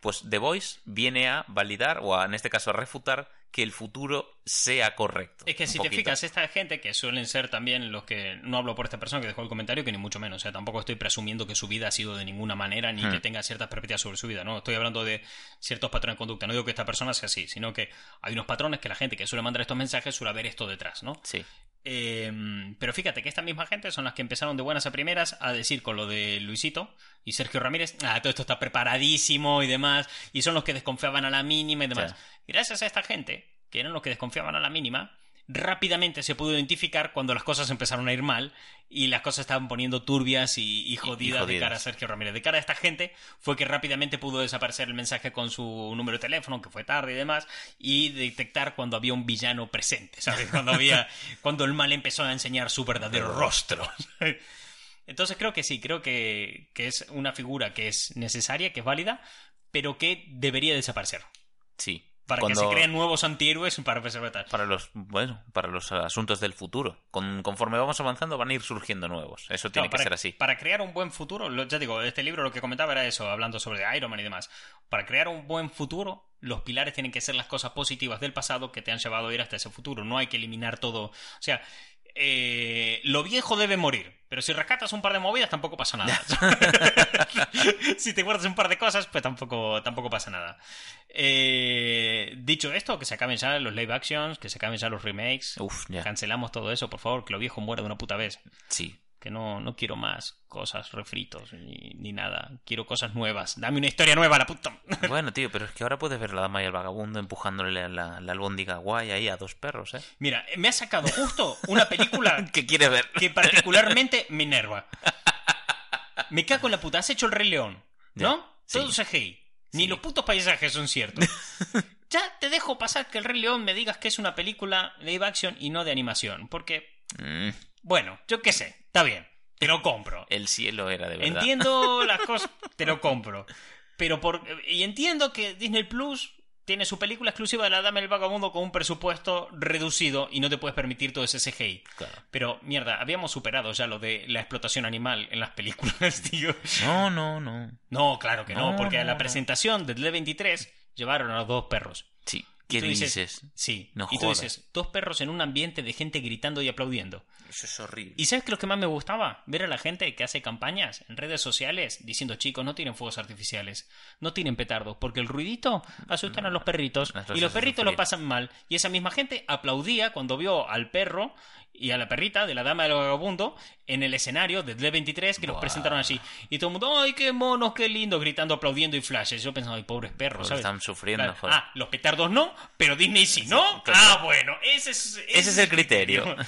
Pues The Voice viene a validar, o a, en este caso a refutar, que el futuro sea correcto. Es que si te fijas, esta gente que suelen ser también los que. No hablo por esta persona que dejó el comentario, que ni mucho menos. O sea, tampoco estoy presumiendo que su vida ha sido de ninguna manera ni Hmm. que tenga ciertas perspectivas sobre su vida. No, estoy hablando de ciertos patrones de conducta. No digo que esta persona sea así, sino que hay unos patrones que la gente que suele mandar estos mensajes suele haber esto detrás, ¿no? Sí. Eh, pero fíjate que esta misma gente son las que empezaron de buenas a primeras a decir con lo de Luisito y Sergio Ramírez, ah, todo esto está preparadísimo y demás, y son los que desconfiaban a la mínima y demás. Sí. Gracias a esta gente, que eran los que desconfiaban a la mínima, rápidamente se pudo identificar cuando las cosas empezaron a ir mal y las cosas estaban poniendo turbias y, y jodidas, de jodidas. cara a Sergio Ramírez. De cara a esta gente fue que rápidamente pudo desaparecer el mensaje con su número de teléfono, que fue tarde y demás, y detectar cuando había un villano presente, ¿sabes? *laughs* Cuando había cuando el mal empezó a enseñar su verdadero rostro. *laughs* Entonces creo que sí, creo que, que es una figura que es necesaria, que es válida, pero que debería desaparecer. Sí. Para Cuando- que se creen nuevos antihéroes para preservar. para los bueno para los asuntos del futuro Con- conforme vamos avanzando van a ir surgiendo nuevos eso tiene Claro, que para, ser así Para crear un buen futuro, lo- ya digo, este libro lo que comentaba era eso, hablando sobre Iron Man y demás. Para crear un buen futuro, los pilares tienen que ser las cosas positivas del pasado que te han llevado a ir hasta ese futuro. No hay que eliminar todo. O sea, eh, lo viejo debe morir. Pero si rescatas un par de movidas, tampoco pasa nada. *laughs* si te guardas un par de cosas, pues tampoco, tampoco pasa nada. Eh, dicho esto, que se acaben ya los live actions, que se acaben ya los remakes. Uf, ya. Cancelamos todo eso, por favor, que lo viejo muera de una puta vez sí que no, no quiero más cosas refritos ni, ni nada. Quiero cosas nuevas. Dame una historia nueva, la puta. *laughs* bueno tío pero es que ahora puedes ver la dama y el vagabundo empujándole la, la, albóndiga guay ahí a dos perros eh Mira, me ha sacado justo una película *laughs* ¿qué quieres ver? que particularmente me enerva. Me cago en la puta. Has hecho el Rey León, ¿no? Sí. Todo CGI. Ni Sí. los putos paisajes son ciertos. *laughs* ya te dejo pasar que el Rey León me digas que es una película live action y no de animación. Porque, Mm, bueno, yo qué sé, está bien, te lo compro. el cielo era de verdad. Entiendo *laughs* las cosas, te lo compro. Pero por. Y entiendo que Disney Plus tiene su película exclusiva de la Dama del Vagabundo con un presupuesto reducido y no te puedes permitir todo ese CGI. Claro. Pero, mierda, habíamos superado ya lo de la explotación animal en las películas, *laughs* tío. No, no, no. No, claro que no, No, porque a la presentación del D23 llevaron a los dos perros. Sí. ¿Qué dices- dices? Sí. No y tú jodas. dices, dos perros en un ambiente de gente gritando y aplaudiendo. Eso es horrible. ¿Y sabes qué es lo que más me gustaba? Ver a la gente que hace campañas en redes sociales diciendo, chicos, no tienen fuegos artificiales, no tienen petardos, porque el ruidito asustan a los perritos Las y los perritos lo pasan mal. Y esa misma gente aplaudía cuando vio al perro y a la perrita de la dama del vagabundo en el escenario de D23 que los presentaron así. Y todo el mundo, ¡ay, qué monos, qué lindo! Gritando, aplaudiendo y flashes. Yo pensaba, ¡ay, pobres perros! ¿sabes? están sufriendo, Claro. joder. Ah, los petardos no, pero Disney sí, ¿no? claro. Ah, bueno, ese es, Ese es el criterio. *laughs*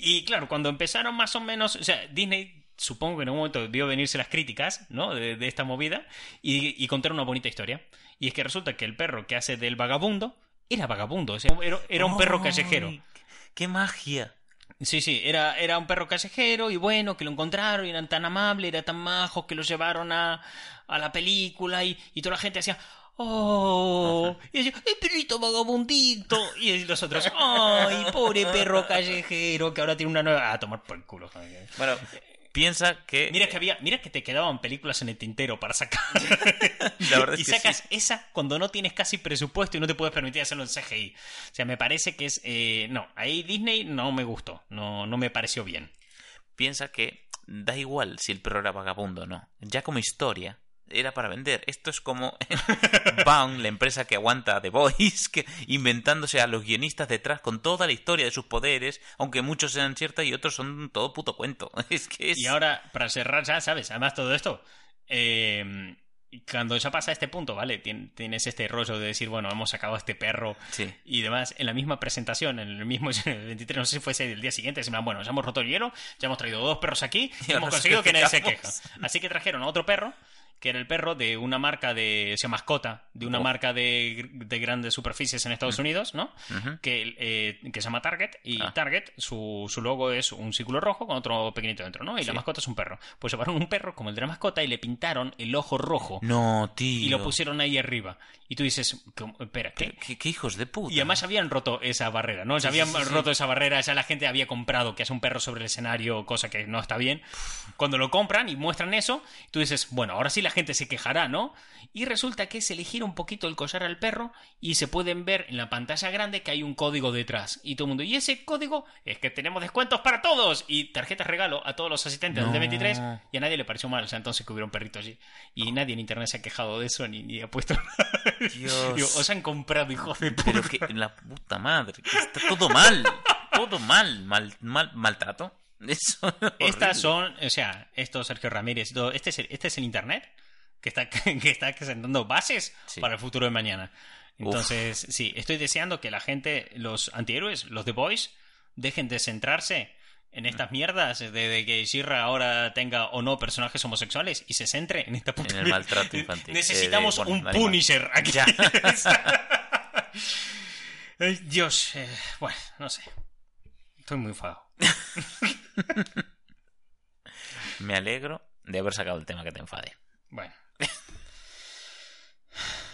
Y claro, cuando empezaron más o menos, o sea, Disney supongo que en un momento vio venirse las críticas, ¿no? De, de esta movida y, y contaron una bonita historia. Y es que resulta que el perro que hace del vagabundo era vagabundo, o sea, era, era un perro callejero. ¡Qué magia! Sí, sí, era, era un perro callejero y bueno, que lo encontraron y eran tan amables, era tan majos que lo llevaron a, a la película y, y toda la gente hacía... ¡Oh! Y decía, ¡el perrito vagabundito! Y los otros, ¡ay, pobre perro callejero que ahora tiene una nueva... A tomar por el culo. Bueno, piensa que. Mira que había, mira que te quedaban películas en el tintero para sacar. *laughs* La verdad es y que sacas sí. esa cuando no tienes casi presupuesto y no te puedes permitir hacerlo en CGI. O sea, me parece que es. eh, no, ahí Disney no me gustó. No, no me pareció bien. Piensa que da igual si el perro era vagabundo o no. Ya como historia. Era para vender. Esto es como *laughs* Bound, la empresa que aguanta The Voice, que inventándose a los guionistas detrás con toda la historia de sus poderes, aunque muchos sean ciertos y otros son todo puto cuento. *laughs* Es que es... Y ahora, para cerrar ya, ¿sabes? Además, todo esto. eh, cuando ya pasa este punto, ¿vale? Tien- Tienes este rollo de decir, bueno, hemos sacado a este perro Sí. y demás, en la misma presentación, en el mismo *laughs* en el 23, no sé si fuese el día siguiente, se me bueno, ya hemos roto el hielo, ya hemos traído dos perros aquí y hemos conseguido que nadie se queja. Así que trajeron a otro perro, que era el perro de una marca de, o sea, mascota, de una Oh. marca de, de grandes superficies en Estados Unidos, ¿no? Que, eh, que se llama Target, y Ah. Target, su, su logo es un círculo rojo con otro pequeñito dentro, ¿no? Y la mascota es un perro. Pues llevaron un perro como el de la mascota y le pintaron el ojo rojo. No, tío. Y lo pusieron ahí arriba. Y tú dices, espera, ¿qué? ¿Qué, qué- qué hijos de puta. Y además habían roto esa barrera, ¿no? Sí, habían sí, sí, sí. roto esa barrera, ya la gente había comprado que hace un perro sobre el escenario, cosa que no está bien. Cuando lo compran y muestran eso, tú dices, bueno, ahora sí la gente se quejará, ¿no? Y resulta que se le gira un poquito el collar al perro y se pueden ver en la pantalla grande que hay un código detrás. Y todo el mundo, y ese código es que tenemos descuentos para todos y tarjetas regalo a todos los asistentes No. del D23 y a nadie le pareció mal, o sea, entonces que hubiera un perrito allí. Y nadie en internet se ha quejado de eso ni, ni ha puesto *laughs* Dios. Digo, os han comprado, hijos de puta. Pero que la puta madre. que Está todo mal. Todo mal. Mal, mal maltrato. *laughs* Estas son, o sea, esto Sergio Ramírez, todo- este es el, este es el internet que está, *laughs* que está sentando bases Sí. para el futuro de mañana. Entonces, sí, estoy deseando que la gente, los antihéroes, los The Boys, dejen de centrarse en estas mierdas de, de que Shira ahora tenga o no personajes homosexuales y se centre en esta puta En el maltrato infantil. *laughs* Necesitamos Eh, de- bueno, un. Punisher aquí. Ya. Dios, eh, bueno, no sé. Estoy muy enfadado. Me alegro de haber sacado el tema que te enfade. Bueno. *laughs*